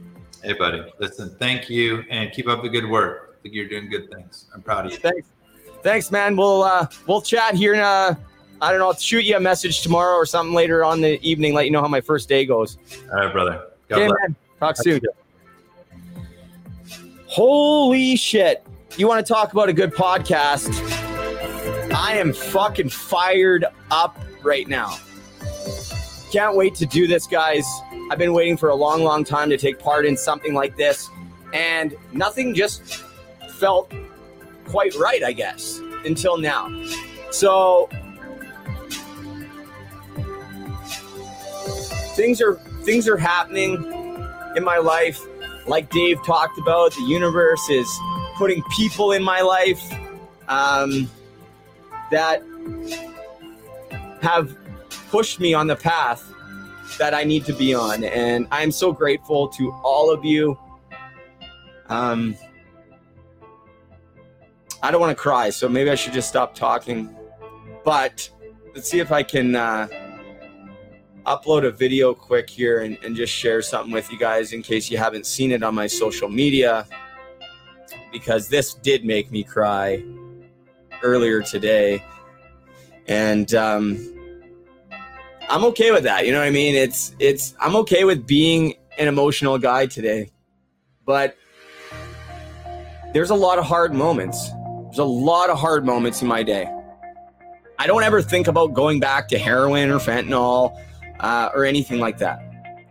Hey, buddy. Listen, thank you, and keep up the good work. I think you're doing good things. I'm proud of you. Thanks thanks, man. We'll uh, we'll chat here. In, uh, I don't know. I'll shoot you a message tomorrow or something later on the evening. Let you know how my first day goes. All right, brother. God okay, man. Talk soon. Holy shit! You want to talk about a good podcast? I am fucking fired up right now. Can't wait to do this, guys. I've been waiting for a long, long time to take part in something like this, and nothing just felt quite right, I guess, until now. So things are things are happening in my life. Like Dave talked about, the universe is putting people in my life um, that have pushed me on the path that I need to be on. And I'm so grateful to all of you. Um, I don't want to cry, so maybe I should just stop talking. But let's see if I can uh, upload a video quick here and, and just share something with you guys in case you haven't seen it on my social media. Because this did make me cry earlier today. And um, I'm okay with that. You know what I mean? It's it's I'm okay with being an emotional guy today. But there's a lot of hard moments. There's a lot of hard moments in my day. I don't ever think about going back to heroin or fentanyl uh, or anything like that.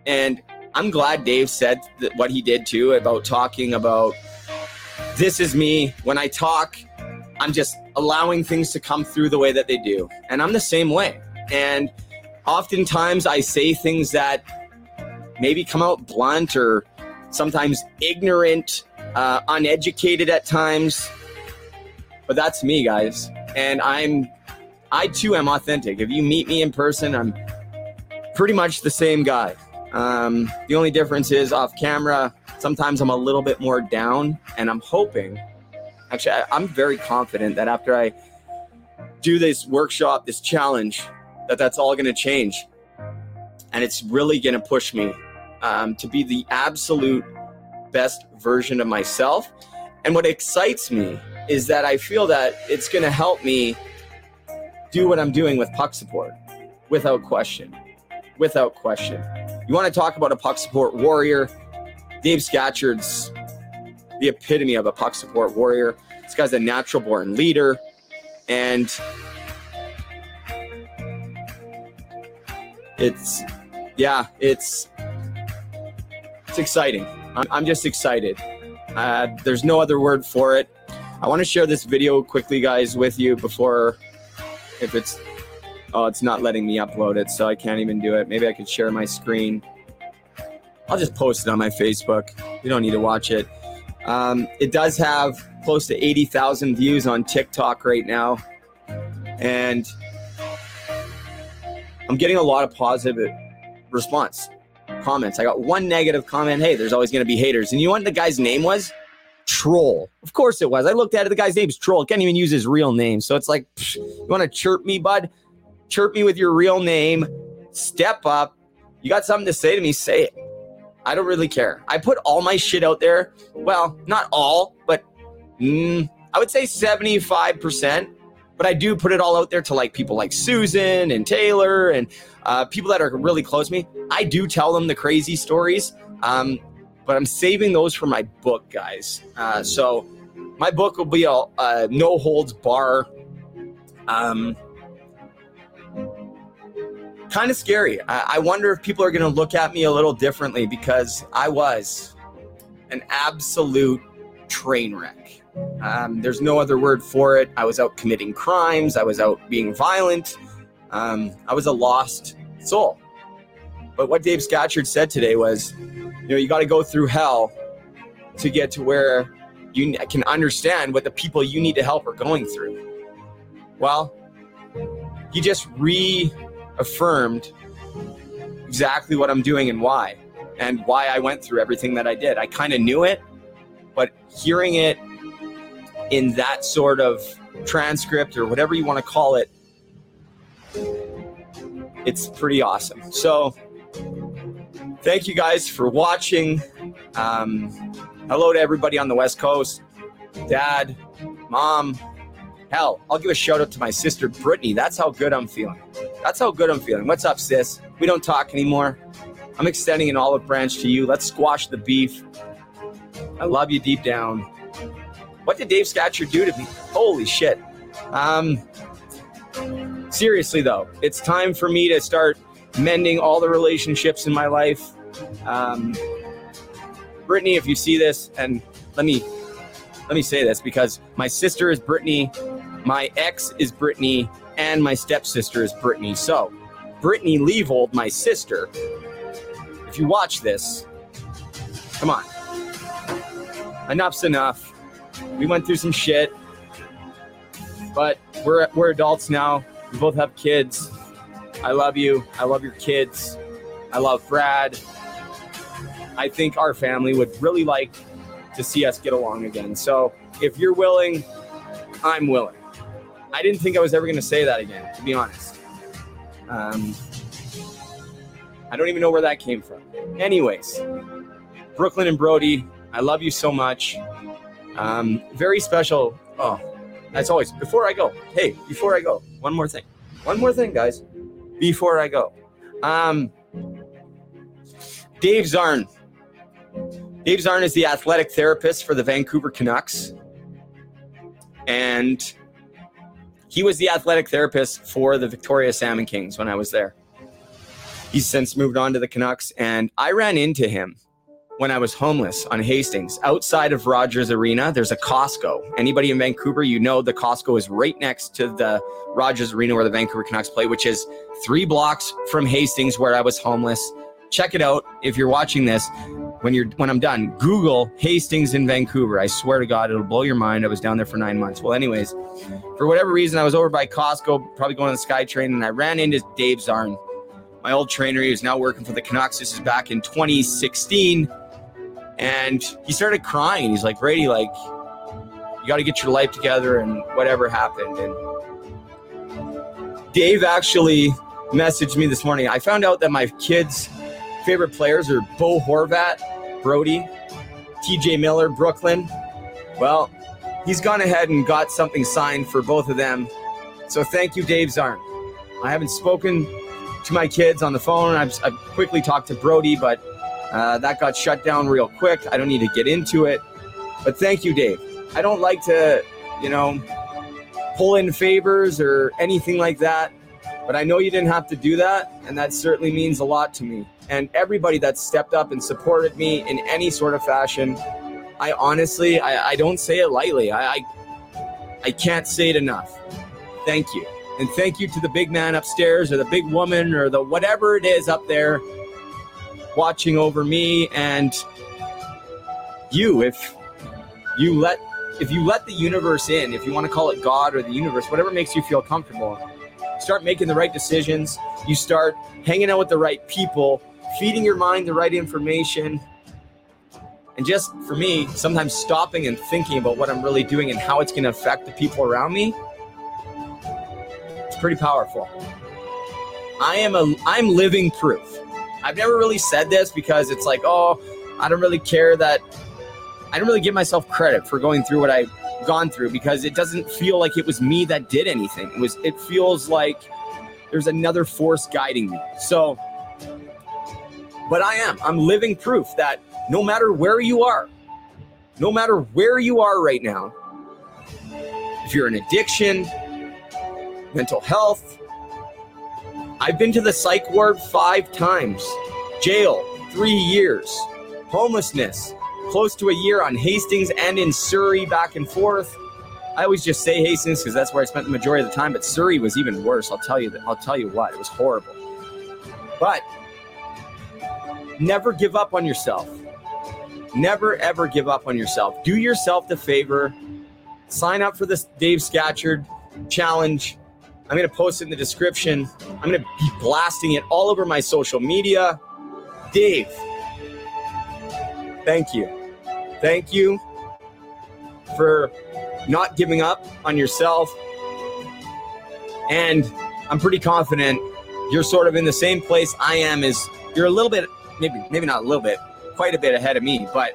And I'm glad Dave said what he did too about talking about this is me. When I talk, I'm just allowing things to come through the way that they do. And I'm the same way. And oftentimes I say things that maybe come out blunt or sometimes ignorant, uh, uneducated at times. But that's me, guys. And I'm, I too am authentic. If you meet me in person, I'm pretty much the same guy. Um, the only difference is off camera, sometimes I'm a little bit more down, and I'm hoping, actually, I, I'm very confident that after I do this workshop, this challenge, that that's all going to change. And it's really going to push me um, to be the absolute best version of myself. And what excites me is that I feel that it's going to help me do what I'm doing with puck support without question. Without question. You want to talk about a puck support warrior? Dave Scatchard's the epitome of a puck support warrior. This guy's a natural born leader. And it's, yeah, it's, it's exciting. I'm, just excited. Uh, there's no other word for it. I want to share this video quickly, guys, with you before, if it's, oh, it's not letting me upload it, so I can't even do it. Maybe I could share my screen. I'll just post it on my Facebook. You don't need to watch it. Um, it does have close to 80,000 views on TikTok right now. And I'm getting a lot of positive response comments. I got one negative comment. Hey, there's always going to be haters. And you know what the guy's name was? Troll. Of course it was. I looked at it. The guy's name's Troll. Can't even use his real name. So it's like, psh, you want to chirp me, bud? Chirp me with your real name. Step up. You got something to say to me? Say it. I don't really care. I put all my shit out there. Well, not all, but mm, I would say 75%. But I do put it all out there to like people like Susan and Taylor and uh, people that are really close to me. I do tell them the crazy stories, um, but I'm saving those for my book, guys. Uh, so my book will be a, a no holds bar. Um, kind of scary. I, I wonder if people are going to look at me a little differently because I was an absolute train wreck. Um, there's no other word for it. I was out committing crimes. I was out being violent. Um, I was a lost soul. But what Dave Scatchard said today was, you know, you got to go through hell to get to where you can understand what the people you need to help are going through. Well, he just reaffirmed exactly what I'm doing and why, and why I went through everything that I did. I kind of knew it, but hearing it in that sort of transcript or whatever you want to call it, it's pretty awesome. So, thank you guys for watching. Um, hello to everybody on the West Coast, dad, mom. Hell, I'll give a shout out to my sister Brittany. That's how good I'm feeling. That's how good I'm feeling. What's up, sis? We don't talk anymore. I'm extending an olive branch to you. Let's squash the beef. I love you deep down. What did Dave Scatchard do to me? Holy shit. Um, seriously though, it's time for me to start mending all the relationships in my life. Um, Brittany, if you see this, and let me let me say this because my sister is Brittany, my ex is Brittany, and my stepsister is Brittany. So, Brittany Leavold, my sister, if you watch this, come on. Enough's enough. We went through some shit, but we're we're adults now. We both have kids. I love you. I love your kids. I love Brad. I think our family would really like to see us get along again. So if you're willing, I'm willing. I didn't think I was ever going to say that again, to be honest. Um, I don't even know where that came from. Anyways, Brooklyn and Brody, I love you so much. Um, very special. Oh, as always, before I go, hey, before I go, one more thing. One more thing, guys, before I go. Um, Dave Zarn. Dave Zarn is the athletic therapist for the Vancouver Canucks. And he was the athletic therapist for the Victoria Salmon Kings when I was there. He's since moved on to the Canucks, and I ran into him when I was homeless on Hastings. Outside of Rogers Arena, there's a Costco. Anybody in Vancouver, you know the Costco is right next to the Rogers Arena where the Vancouver Canucks play, which is three blocks from Hastings where I was homeless. Check it out if you're watching this. When you're when I'm done, Google Hastings in Vancouver. I swear to God, it'll blow your mind. I was down there for nine months. Well, anyways, for whatever reason, I was over by Costco, probably going on the SkyTrain, and I ran into Dave Zarn, my old trainer. He was now working for the Canucks. This is back in 2016 and he started crying. He's like, Brady, like, you got to get your life together and whatever happened. And Dave actually messaged me this morning. I found out that my kids' favorite players are Bo Horvat, Brody, TJ Miller, Brooklyn. Well, he's gone ahead and got something signed for both of them. So thank you, Dave Zarn. I haven't spoken to my kids on the phone. I've, I've quickly talked to Brody, but uh, that got shut down real quick. I don't need to get into it. But thank you, Dave. I don't like to, you know, pull in favors or anything like that. But I know you didn't have to do that. And that certainly means a lot to me. And everybody that stepped up and supported me in any sort of fashion, I honestly, I, I don't say it lightly. I, I, I can't say it enough. Thank you. And thank you to the big man upstairs or the big woman or the whatever it is up there watching over me and you if you let if you let the universe in if you want to call it god or the universe whatever makes you feel comfortable start making the right decisions. You start hanging out with the right people feeding your mind the right information. And just for me sometimes stopping and thinking about what i'm really doing and how it's going to affect the people around me it's pretty powerful. I am a i'm living proof I've never really said this because it's like, oh, I don't really care that I don't really give myself credit for going through what I've gone through because it doesn't feel like it was me that did anything. It was it feels like there's another force guiding me. So but I am. I'm living proof that no matter where you are, no matter where you are right now, if you're an addiction, mental health, I've been to the psych ward five times, jail, three years, homelessness, close to a year on Hastings and in Surrey, back and forth. I always just say Hastings because that's where I spent the majority of the time, but Surrey was even worse. I'll tell you that. I'll tell you what, it was horrible. But never give up on yourself. Never ever give up on yourself. Do yourself the favor. Sign up for this Dave Scatchard challenge I'm going to post it in the description. I'm going to be blasting it all over my social media. Dave, thank you. Thank you for not giving up on yourself. And I'm pretty confident you're sort of in the same place I am is you're a little bit maybe maybe not a little bit, quite a bit ahead of me, but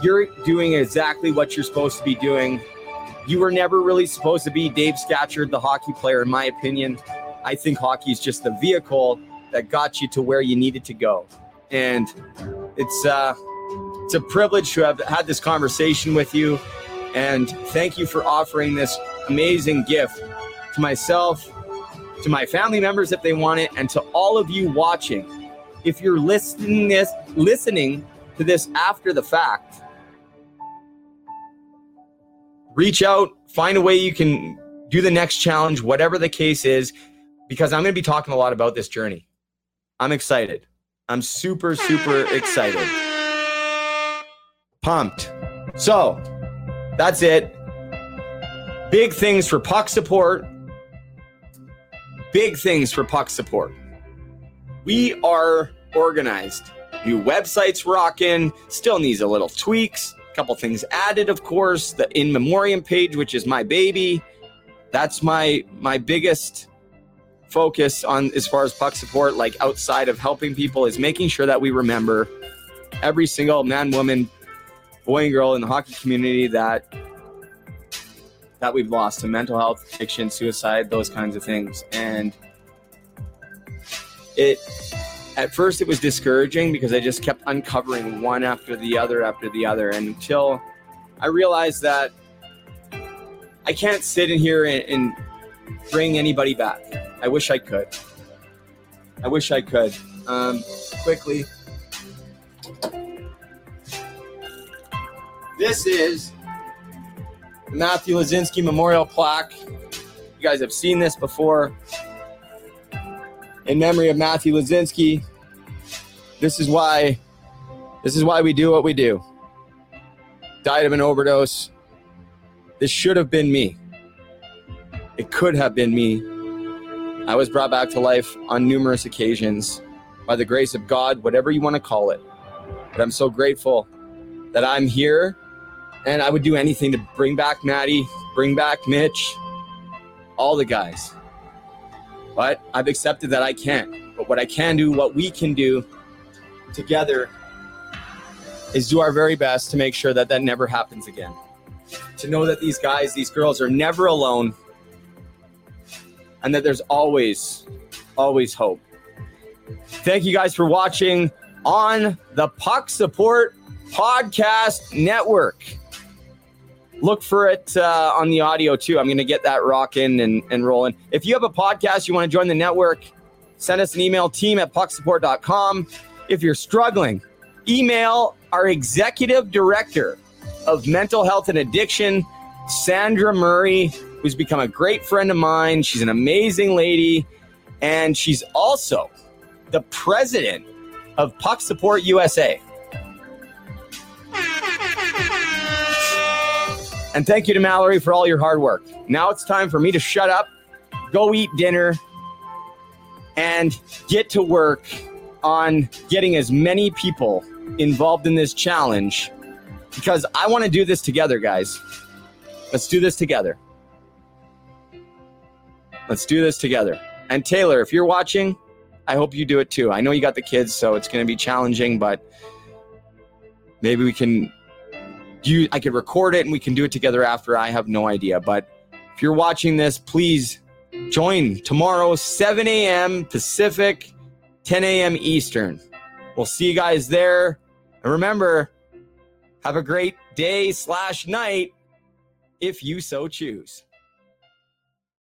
you're doing exactly what you're supposed to be doing you were never really supposed to be Dave Scatchard, the hockey player, in my opinion. I think hockey is just the vehicle that got you to where you needed to go. And it's uh, it's a privilege to have had this conversation with you. And thank you for offering this amazing gift to myself, to my family members if they want it, and to all of you watching. If you're listening this listening to this after the fact, reach out, find a way you can do the next challenge, whatever the case is, because I'm going to be talking a lot about this journey. I'm excited. I'm super, super excited. Pumped. So that's it. Big things for puck support. Big things for puck support. We are organized. New websites rocking. Still needs a little tweaks. Couple things added, of course. The in memoriam page, which is my baby. That's my my biggest focus on as far as puck support, like outside of helping people, is making sure that we remember every single man, woman, boy, and girl in the hockey community that that we've lost to mental health, addiction, suicide, those kinds of things. And it at first it was discouraging because I just kept uncovering one after the other after the other until I realized that I can't sit in here and, and bring anybody back. I wish I could. I wish I could. Um, quickly. This is the Matthew Lazinski Memorial Plaque. You guys have seen this before. In memory of Matthew Lazinski. This is why this is why we do what we do. Died of an overdose. This should have been me. It could have been me. I was brought back to life on numerous occasions by the grace of God, whatever you want to call it. But I'm so grateful that I'm here and I would do anything to bring back Maddie, bring back Mitch, all the guys. But I've accepted that I can't. But what I can do, what we can do together, is do our very best to make sure that that never happens again. To know that these guys, these girls are never alone and that there's always, always hope. Thank you guys for watching on the Puck Support Podcast Network. Look for it uh, on the audio too. I'm going to get that rocking and, and rolling. If you have a podcast, you want to join the network, send us an email team at pucksupport.com. If you're struggling, email our executive director of mental health and addiction, Sandra Murray, who's become a great friend of mine. She's an amazing lady, and she's also the president of Puck Support USA. And thank you to Mallory for all your hard work. Now it's time for me to shut up, go eat dinner, and get to work on getting as many people involved in this challenge because I want to do this together, guys. Let's do this together. Let's do this together. And Taylor, if you're watching, I hope you do it too. I know you got the kids, so it's going to be challenging, but maybe we can you I could record it and we can do it together after. I have no idea, but if you're watching this, please join tomorrow 7 a.m. Pacific, 10 a.m. Eastern. We'll see you guys there. And remember, have a great day slash night if you so choose.